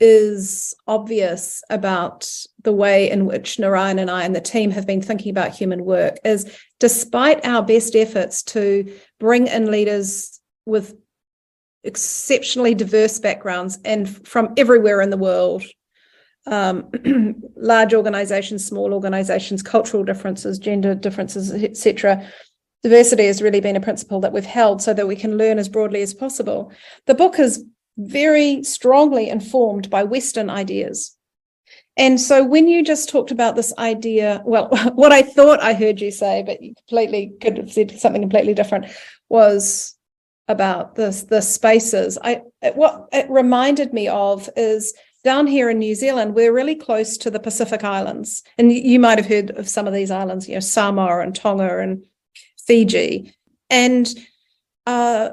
is obvious about the way in which Narayan and I and the team have been thinking about human work is despite our best efforts to bring in leaders with exceptionally diverse backgrounds and from everywhere in the world um, large organizations small organizations cultural differences gender differences etc diversity has really been a principle that we've held so that we can learn as broadly as possible. The book is very strongly informed by Western ideas. And so when you just talked about this idea, well, what I thought I heard you say, but you completely could have said something completely different, was about this the spaces. I what it reminded me of is down here in New Zealand, we're really close to the Pacific Islands. And you might have heard of some of these islands, you know, Samoa and Tonga and Fiji. And uh,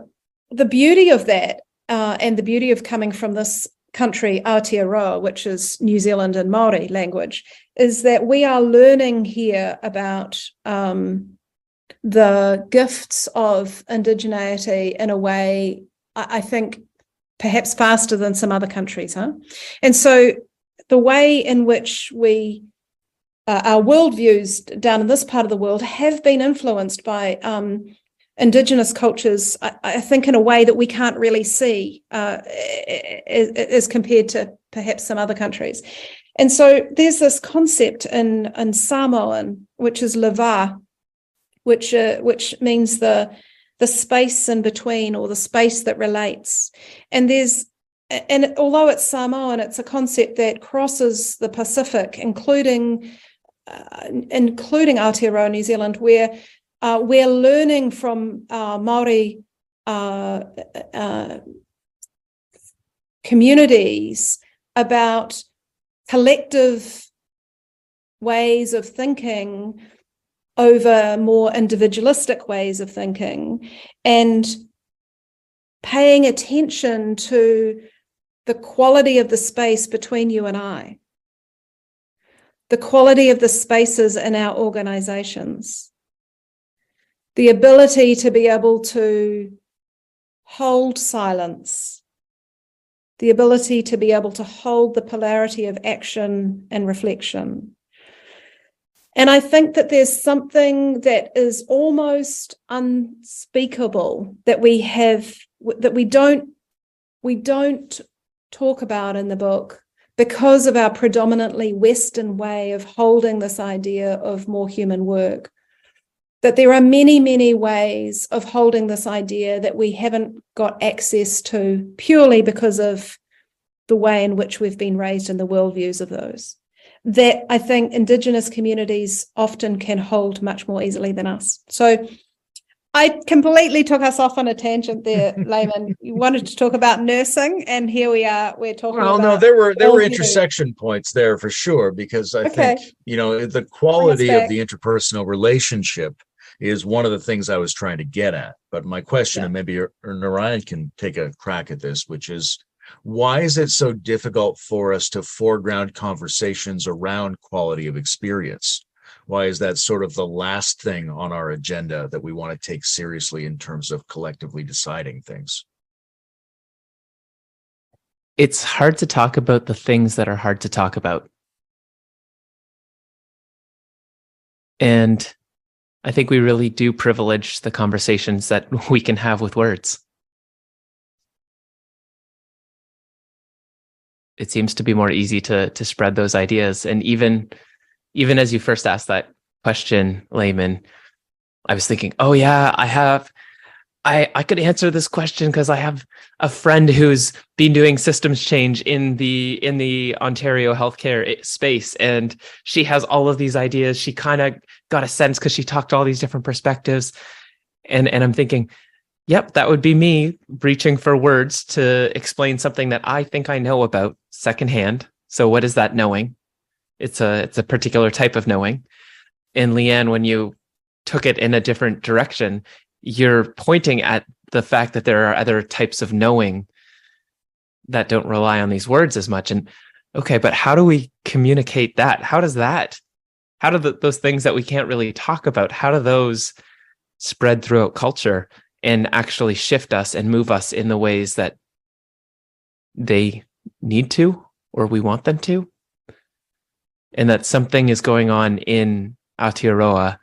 the beauty of that uh, and the beauty of coming from this country, Aotearoa, which is New Zealand and Maori language, is that we are learning here about um, the gifts of indigeneity in a way, I, I think, perhaps faster than some other countries, huh? And so the way in which we uh, our worldviews down in this part of the world have been influenced by um, indigenous cultures, I, I, think, in a way that we can't really see uh, as, as, compared to perhaps some other countries. And so there's this concept in, in Samoan, which is lava, which, uh, which means the, the space in between or the space that relates. And there's and although it's Samoan, it's a concept that crosses the Pacific, including uh, including Aotearoa, New Zealand, where uh, we're learning from uh, Maori uh, uh, communities about collective ways of thinking over more individualistic ways of thinking and paying attention to the quality of the space between you and I, the quality of the spaces in our organizations, the ability to be able to hold silence, the ability to be able to hold the polarity of action and reflection. And I think that there's something that is almost unspeakable that we have that we don't we don't talk about in the book because of our predominantly Western way of holding this idea of more human work. That there are many, many ways of holding this idea that we haven't got access to purely because of the way in which we've been raised and the worldviews of those. That I think Indigenous communities often can hold much more easily than us. So I completely took us off on a tangent there, Layman. You wanted to talk about nursing, and here we are. We're talking. About.
Well, no, there were there were intersection points there for sure because I okay. think you know the quality of the interpersonal relationship is one of the things I was trying to get at. But my question, yeah. and maybe Naryan can take a crack at this, which is why is it so difficult for us to foreground conversations around quality of experience? why is that sort of the last thing on our agenda that we want to take seriously in terms of collectively deciding things?
It's hard to talk about the things that are hard to talk about. And I think we really do privilege the conversations that we can have with words. It seems to be more easy to to spread those ideas and even even as you first asked that question, Layman, I was thinking, oh yeah, I have I, I could answer this question because I have a friend who's been doing systems change in the in the Ontario healthcare eh, space, and she has all of these ideas. She kind of got a sense because she talked all these different perspectives, and and I'm thinking, yep, that would be me reaching for words to explain something that I think I know about secondhand. So what is that knowing? it's a it's a particular type of knowing in leanne when you took it in a different direction you're pointing at the fact that there are other types of knowing that don't rely on these words as much. And okay but how do we communicate that? How does that how do the, those things that we can't really talk about how do those spread throughout culture and actually shift us and move us in the ways that they need to or we want them to? And that something is going on in Aotearoa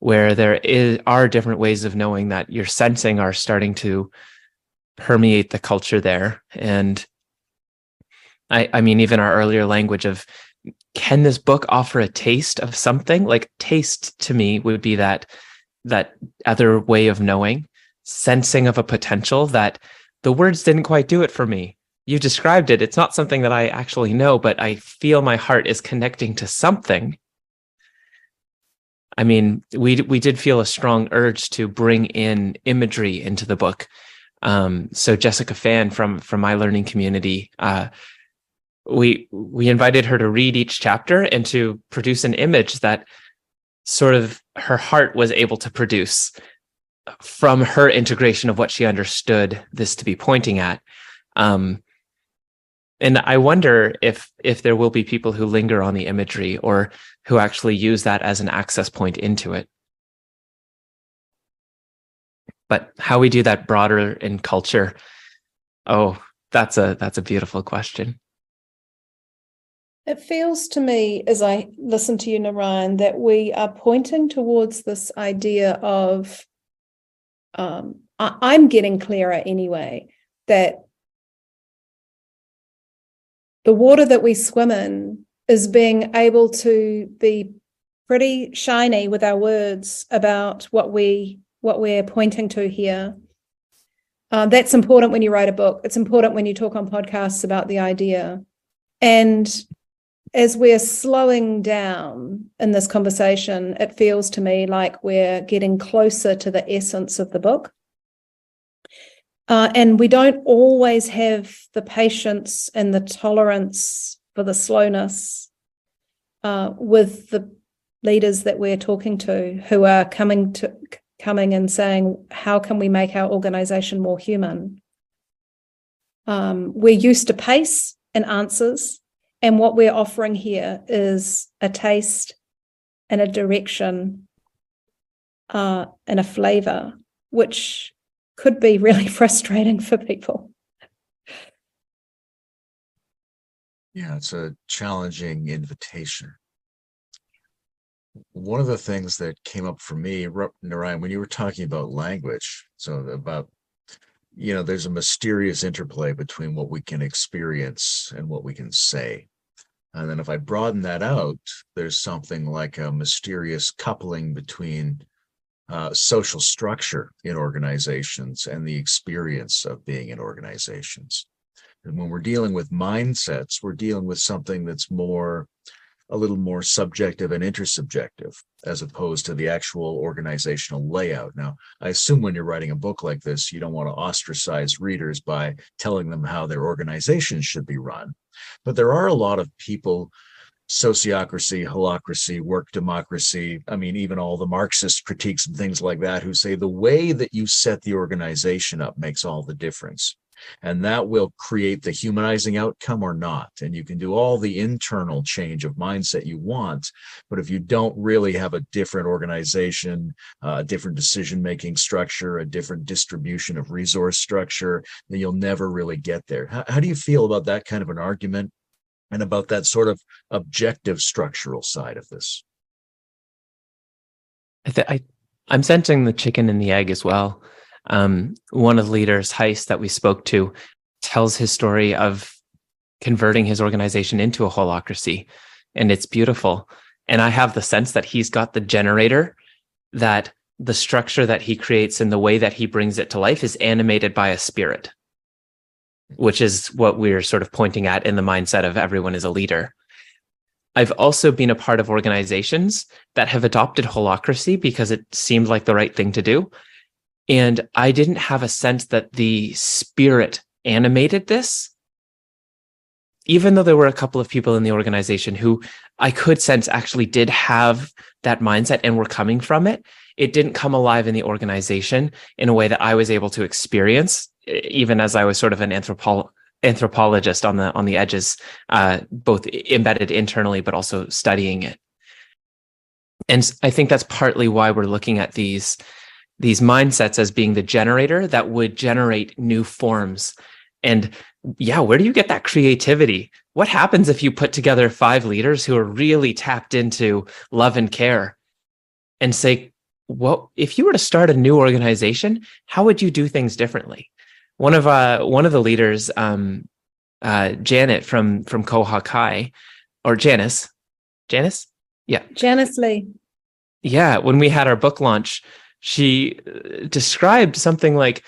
where there is, are different ways of knowing that you're sensing are starting to permeate the culture there. And I, I mean, even our earlier language of can this book offer a taste of something? Like taste to me would be that that other way of knowing, sensing of a potential that the words didn't quite do it for me you described it. It's not something that I actually know, but I feel my heart is connecting to something. I mean, we we did feel a strong urge to bring in imagery into the book. Um, so Jessica Fan from from my learning community, uh, we we invited her to read each chapter and to produce an image that sort of her heart was able to produce from her integration of what she understood this to be pointing at. Um, and i wonder if if there will be people who linger on the imagery or who actually use that as an access point into it. But how we do that broader in culture oh that's a that's a beautiful question.
It feels to me as i listen to you naryan that we are pointing towards this idea of um, I, i'm getting clearer anyway that the water that we swim in is being able to be pretty shiny with our words about what we what we're pointing to here. Uh, that's important when you write a book. It's important when you talk on podcasts about the idea. And as we're slowing down in this conversation, it feels to me like we're getting closer to the essence of the book. Uh, and we don't always have the patience and the tolerance for the slowness uh, with the leaders that we're talking to who are coming to coming and saying, how can we make our organization more human? Um, we're used to pace and answers. And what we're offering here is a taste and a direction uh, and a flavor, which could be really frustrating for people.
Yeah, it's a challenging invitation. One of the things that came up for me, Naryan, when you were talking about language, so about, you know, there's a mysterious interplay between what we can experience and what we can say. And then if I broaden that out, there's something like a mysterious coupling between uh, social structure in organizations and the experience of being in organizations. And when we're dealing with mindsets, we're dealing with something that's more, a little more subjective and intersubjective, as opposed to the actual organizational layout. Now, I assume when you're writing a book like this, you don't want to ostracize readers by telling them how their organizations should be run. But there are a lot of people sociocracy, holacracy, work democracy. I mean, even all the Marxist critiques and things like that, who say the way that you set the organization up makes all the difference. And that will create the humanizing outcome or not. And you can do all the internal change of mindset you want. But if you don't really have a different organization, uh, a different decision making structure, a different distribution of resource structure, then you'll never really get there. How, how do you feel about that kind of an argument? And about that sort of objective structural side of this.
I, th- I I'm sensing the chicken and the egg as well. Um, one of the leaders, Heist, that we spoke to, tells his story of converting his organization into a holacracy, and it's beautiful. And I have the sense that he's got the generator that the structure that he creates and the way that he brings it to life is animated by a spirit which is what we're sort of pointing at in the mindset of everyone is a leader. I've also been a part of organizations that have adopted holacracy because it seemed like the right thing to do. And I didn't have a sense that the spirit animated this, even though there were a couple of people in the organization who I could sense actually did have that mindset and were coming from it. It didn't come alive in the organization in a way that I was able to experience even as I was sort of an anthropo- anthropologist on the on the edges, uh, both embedded internally but also studying it. And I think that's partly why we're looking at these these mindsets as being the generator that would generate new forms. And yeah, where do you get that creativity? What happens if you put together five leaders who are really tapped into love and care and say, what if you were to start a new organization, how would you do things differently? One of uh one of the leaders, um, uh, Janet from from Koha Kai, or Janice, Janice, yeah,
Janice Lee.
Yeah, when we had our book launch, she uh, described something like,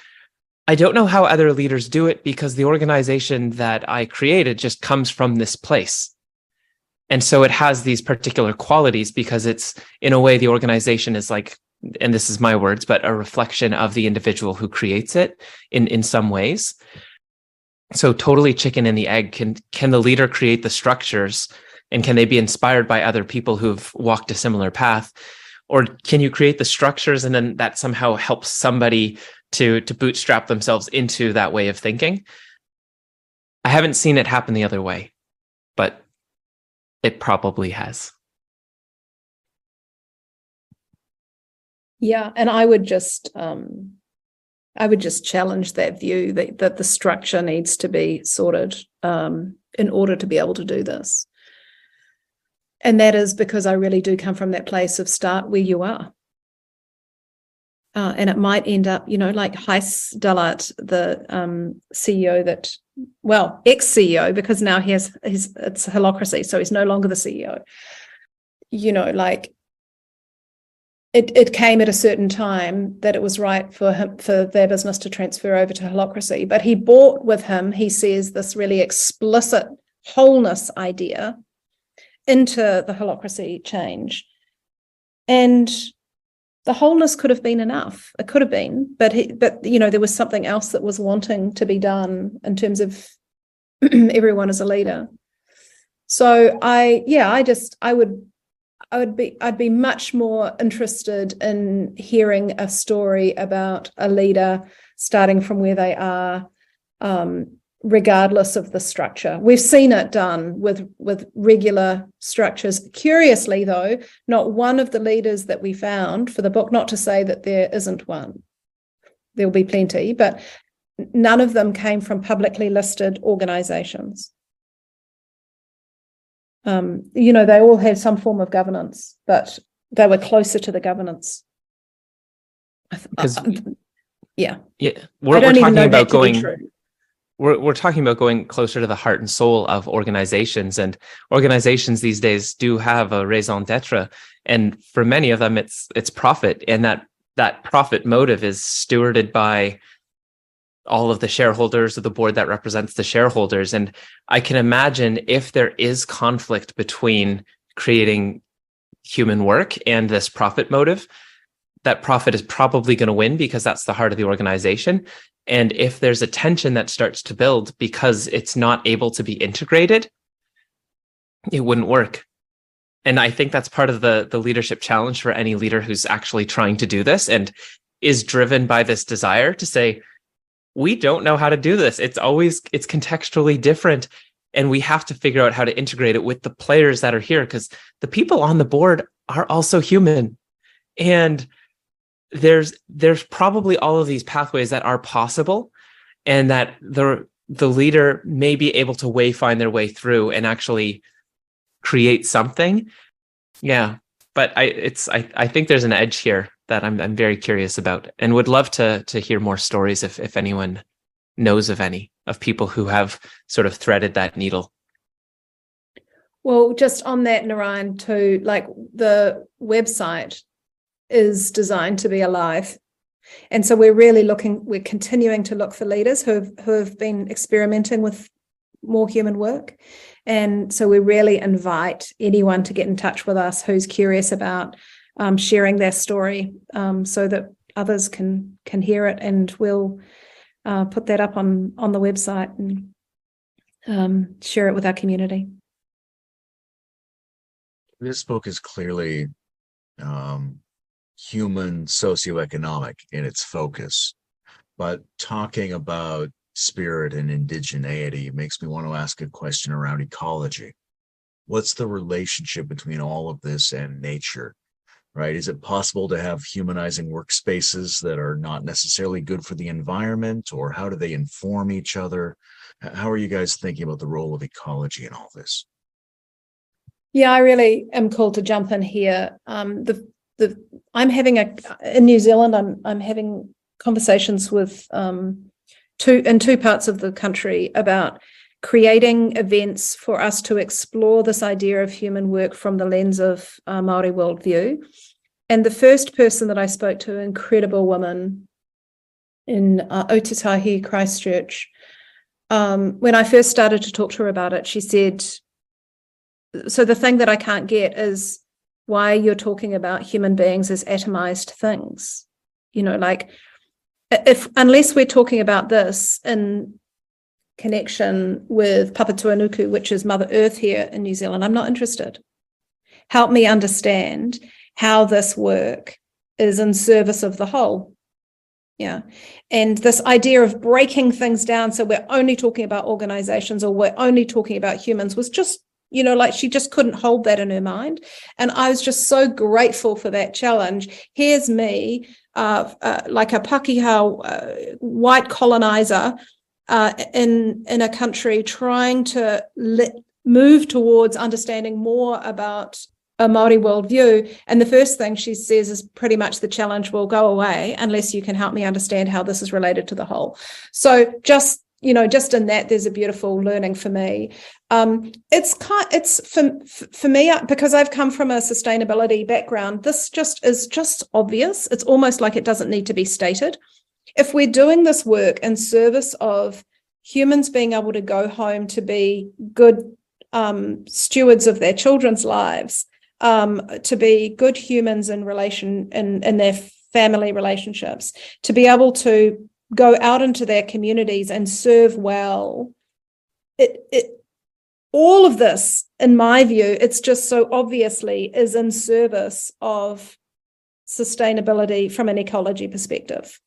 "I don't know how other leaders do it because the organization that I created just comes from this place." And so it has these particular qualities because it's in a way the organization is like and this is my words, but a reflection of the individual who creates it in, in some ways. So totally chicken and the egg. Can can the leader create the structures and can they be inspired by other people who've walked a similar path? Or can you create the structures and then that somehow helps somebody to to bootstrap themselves into that way of thinking? I haven't seen it happen the other way, but it probably has.
Yeah, and I would just um, I would just challenge that view that that the structure needs to be sorted um, in order to be able to do this. And that is because I really do come from that place of start where you are. Uh, and it might end up, you know, like Heis Dalat, the um, CEO that well, ex CEO, because now he has his it's holacracy, so he's no longer the CEO. You know, like it it came at a certain time that it was right for him for their business to transfer over to holacracy. But he brought with him, he says, this really explicit wholeness idea into the holacracy change. And the wholeness could have been enough. It could have been, but he, but you know, there was something else that was wanting to be done in terms of everyone as a leader. So I, yeah, I just I would I would be I'd be much more interested in hearing a story about a leader starting from where they are, um, regardless of the structure. We've seen it done with with regular structures. Curiously, though, not one of the leaders that we found for the book. Not to say that there isn't one. There will be plenty, but none of them came from publicly listed organizations um, you know, they all had some form of governance, but they were closer to the governance.
Because
uh, yeah,
yeah, we're, we're talking about going. We're, we're talking about going closer to the heart and soul of organizations and organizations these days do have a raison d'etre and for many of them it's it's profit and that that profit motive is stewarded by all of the shareholders of the board that represents the shareholders. And I can imagine if there is conflict between creating human work and this profit motive, that profit is probably going to win because that's the heart of the organization. And if there's a tension that starts to build because it's not able to be integrated, it wouldn't work. And I think that's part of the, the leadership challenge for any leader who's actually trying to do this and is driven by this desire to say, we don't know how to do this. It's always it's contextually different and we have to figure out how to integrate it with the players that are here because the people on the board are also human. And there's there's probably all of these pathways that are possible and that the the leader may be able to way find their way through and actually create something. Yeah. But I it's I, I think there's an edge here that I'm I'm very curious about and would love to to hear more stories if if anyone knows of any of people who have sort of threaded that needle.
Well, just on that, Naryan, too, like the website is designed to be alive. And so we're really looking, we're continuing to look for leaders who have, who have been experimenting with more human work. And so we really invite anyone to get in touch with us who's curious about um, sharing their story um, so that others can can hear it and we'll uh, put that up on on the website and um, share it with our community.
This book is clearly um, human socioeconomic in its focus but talking about spirit and indigeneity makes me want to ask a question around ecology. What's the relationship between all of this and nature right? Is it possible to have humanizing workspaces that are not necessarily good for the environment, or how do they inform each other? How are you guys thinking about the role of ecology in all this?
Yeah, I really am called to jump in here. Um, the the I'm having a in New Zealand. I'm I'm having conversations with um, two in two parts of the country about creating events for us to explore this idea of human work from the lens of uh, Maori worldview. And the first person that I spoke to, incredible woman in uh, Ōtautahi, Christchurch, um, when I first started to talk to her about it, she said, So the thing that I can't get is why you're talking about human beings as atomized things. You know, like if unless we're talking about this in connection with Papatūānuku, which is Mother Earth here in New Zealand. I'm not interested. Help me understand how this work is in service of the whole. Yeah. And this idea of breaking things down so we're only talking about organizations or we're only talking about humans was just, you know, like she just couldn't hold that in her mind. And I was just so grateful for that challenge. Here's me, uh, uh, like a Pakeha uh, white colonizer uh, in in a country trying to let, move towards understanding more about a Maori worldview. And the first thing she says is pretty much the challenge will go away unless you can help me understand how this is related to the whole. So just you know just in that there's a beautiful learning for me um, it's kind it's for for me uh, because i've come from a sustainability background this just is just obvious it's almost like it doesn't need to be stated if we're doing this work in service of humans being able to go home to be good um, stewards of their children's lives um, to be good humans in relation in, in their family relationships to be able to go out into their communities and serve well. It, it, all of this, in my view, it's just so obviously is in service of sustainability from an ecology perspective.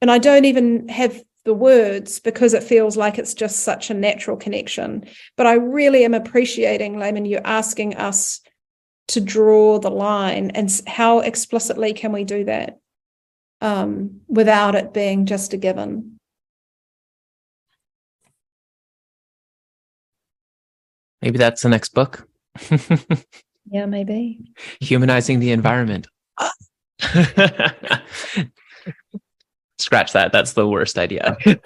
And I don't even have the words because it feels like it's just such a natural connection. But I really am appreciating, Layman, you asking us to draw the line and how explicitly can we do that? um, without it being just a given.
Maybe that's the next book.
yeah, maybe.
Humanizing the environment. Scratch that. That's the worst idea.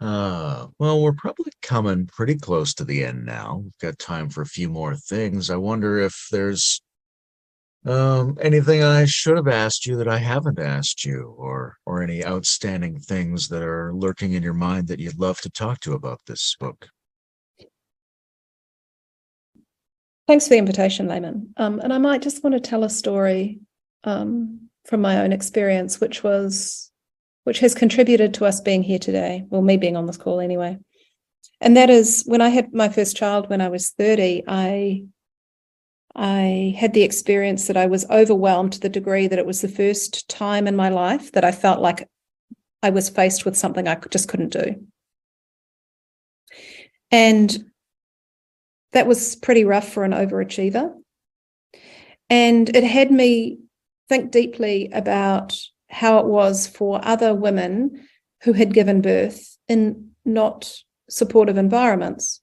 uh, well, we're probably coming pretty close to the end now. We've got time for a few more things. I wonder if there's um, anything I should have asked you that I haven't asked you, or or any outstanding things that are lurking in your mind that you'd love to talk to about this book?
Thanks for the invitation, Layman. Um, and I might just want to tell a story um, from my own experience, which was which has contributed to us being here today. Well, me being on this call anyway. And that is when I had my first child when I was 30, I I had the experience that I was overwhelmed to the degree that it was the first time in my life that I felt like I was faced with something I just couldn't do. And that was pretty rough for an overachiever. And it had me think deeply about how it was for other women who had given birth in not supportive environments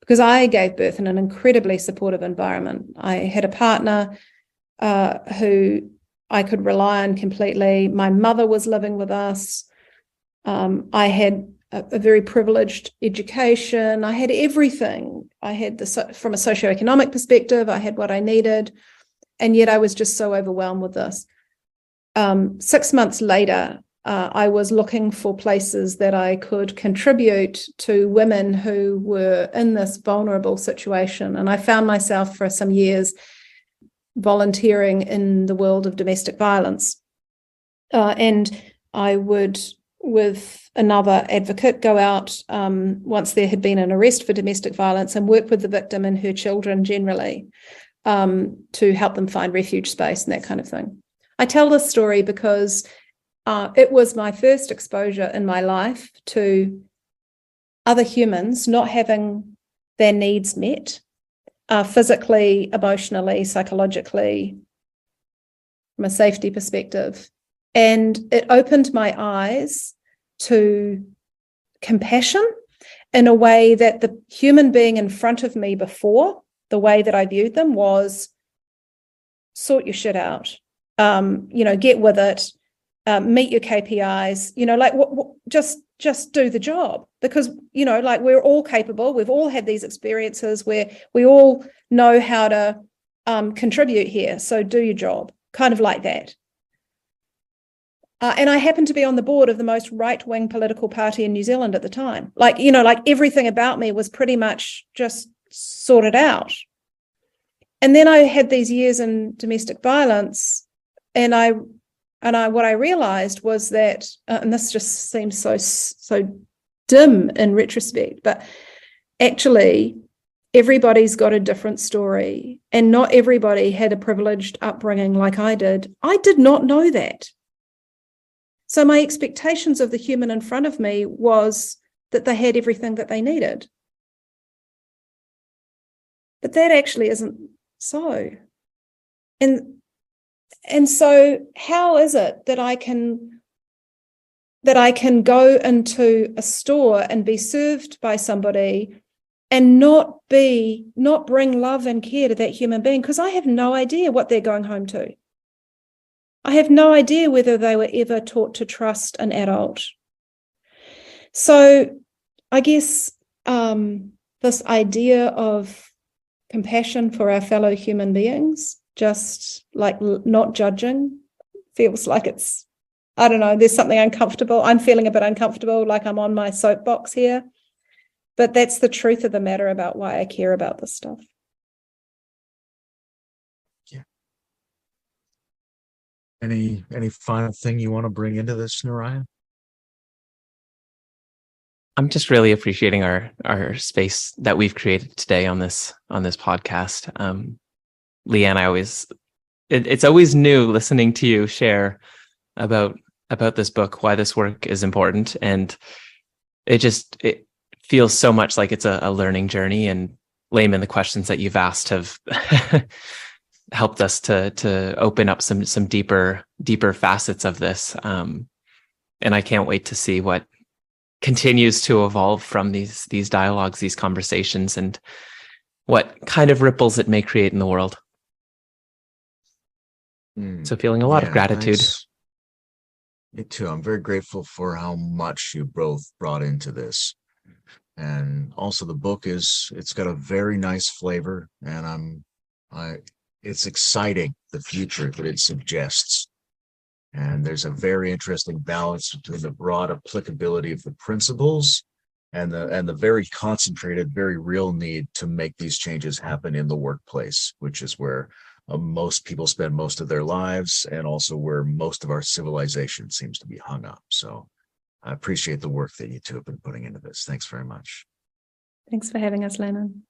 because I gave birth in an incredibly supportive environment. I had a partner uh, who I could rely on completely. My mother was living with us. Um, I had a, a, very privileged education. I had everything. I had the from a socioeconomic perspective. I had what I needed, and yet I was just so overwhelmed with this. Um, six months later, uh, I was looking for places that I could contribute to women who were in this vulnerable situation. And I found myself for some years volunteering in the world of domestic violence. Uh, and I would, with another advocate, go out um, once there had been an arrest for domestic violence and work with the victim and her children generally um, to help them find refuge space and that kind of thing. I tell this story because uh, it was my first exposure in my life to other humans not having their needs met uh, physically, emotionally, psychologically, from a safety perspective. And it opened my eyes to compassion in a way that the human being in front of me before, the way that I viewed them was sort your shit out, um, you know, get with it, um, meet your KPIs, you know, like what, what, just just do the job because you know, like we're all capable. We've all had these experiences where we all know how to um, contribute here. So do your job, kind of like that. Uh, and I happened to be on the board of the most right wing political party in New Zealand at the time. Like, you know, like everything about me was pretty much just sorted out. And then I had these years in domestic violence, and I and I what I realized was that, uh, and this just seems so so dim in retrospect, but actually everybody's got a different story and not everybody had a privileged upbringing like I did. I did not know that. So my expectations of the human in front of me was that they had everything that they needed. But that actually isn't so. And and so how is it that i can that i can go into a store and be served by somebody and not be not bring love and care to that human being because i have no idea what they're going home to I have no idea whether they were ever taught to trust an adult. So I guess um, this idea of compassion for our fellow human beings, just like not judging, feels like it's, I don't know, there's something uncomfortable. I'm feeling a bit uncomfortable, like I'm on my soapbox here. But that's the truth of the matter about why I care about this stuff.
Any any final thing you want to bring into this, Naryan?
I'm just really appreciating our our space that we've created today on this on this podcast. Um, Leanne, I always it, it's always new listening to you share about about this book, why this work is important, and it just it feels so much like it's a, a learning journey. And Layman, the questions that you've asked have helped us to to open up some some deeper deeper facets of this. Um, and I can't wait to see what continues to evolve from these these dialogues these conversations and what kind of ripples it may create in the world
Mm,
so feeling a lot of gratitude.
Me too. I'm very grateful for how much you both brought into this. And also the book is it's got a very nice flavor and I'm I it's exciting the future that it suggests. And there's a very interesting balance between the broad applicability of the principles and the and the very concentrated, very real need to make these changes happen in the workplace, which is where uh, most people spend most of their lives and also where most of our civilization seems to be hung up. So I appreciate the work that you two have been putting into this. Thanks very much.
Thanks for having us, Lennon.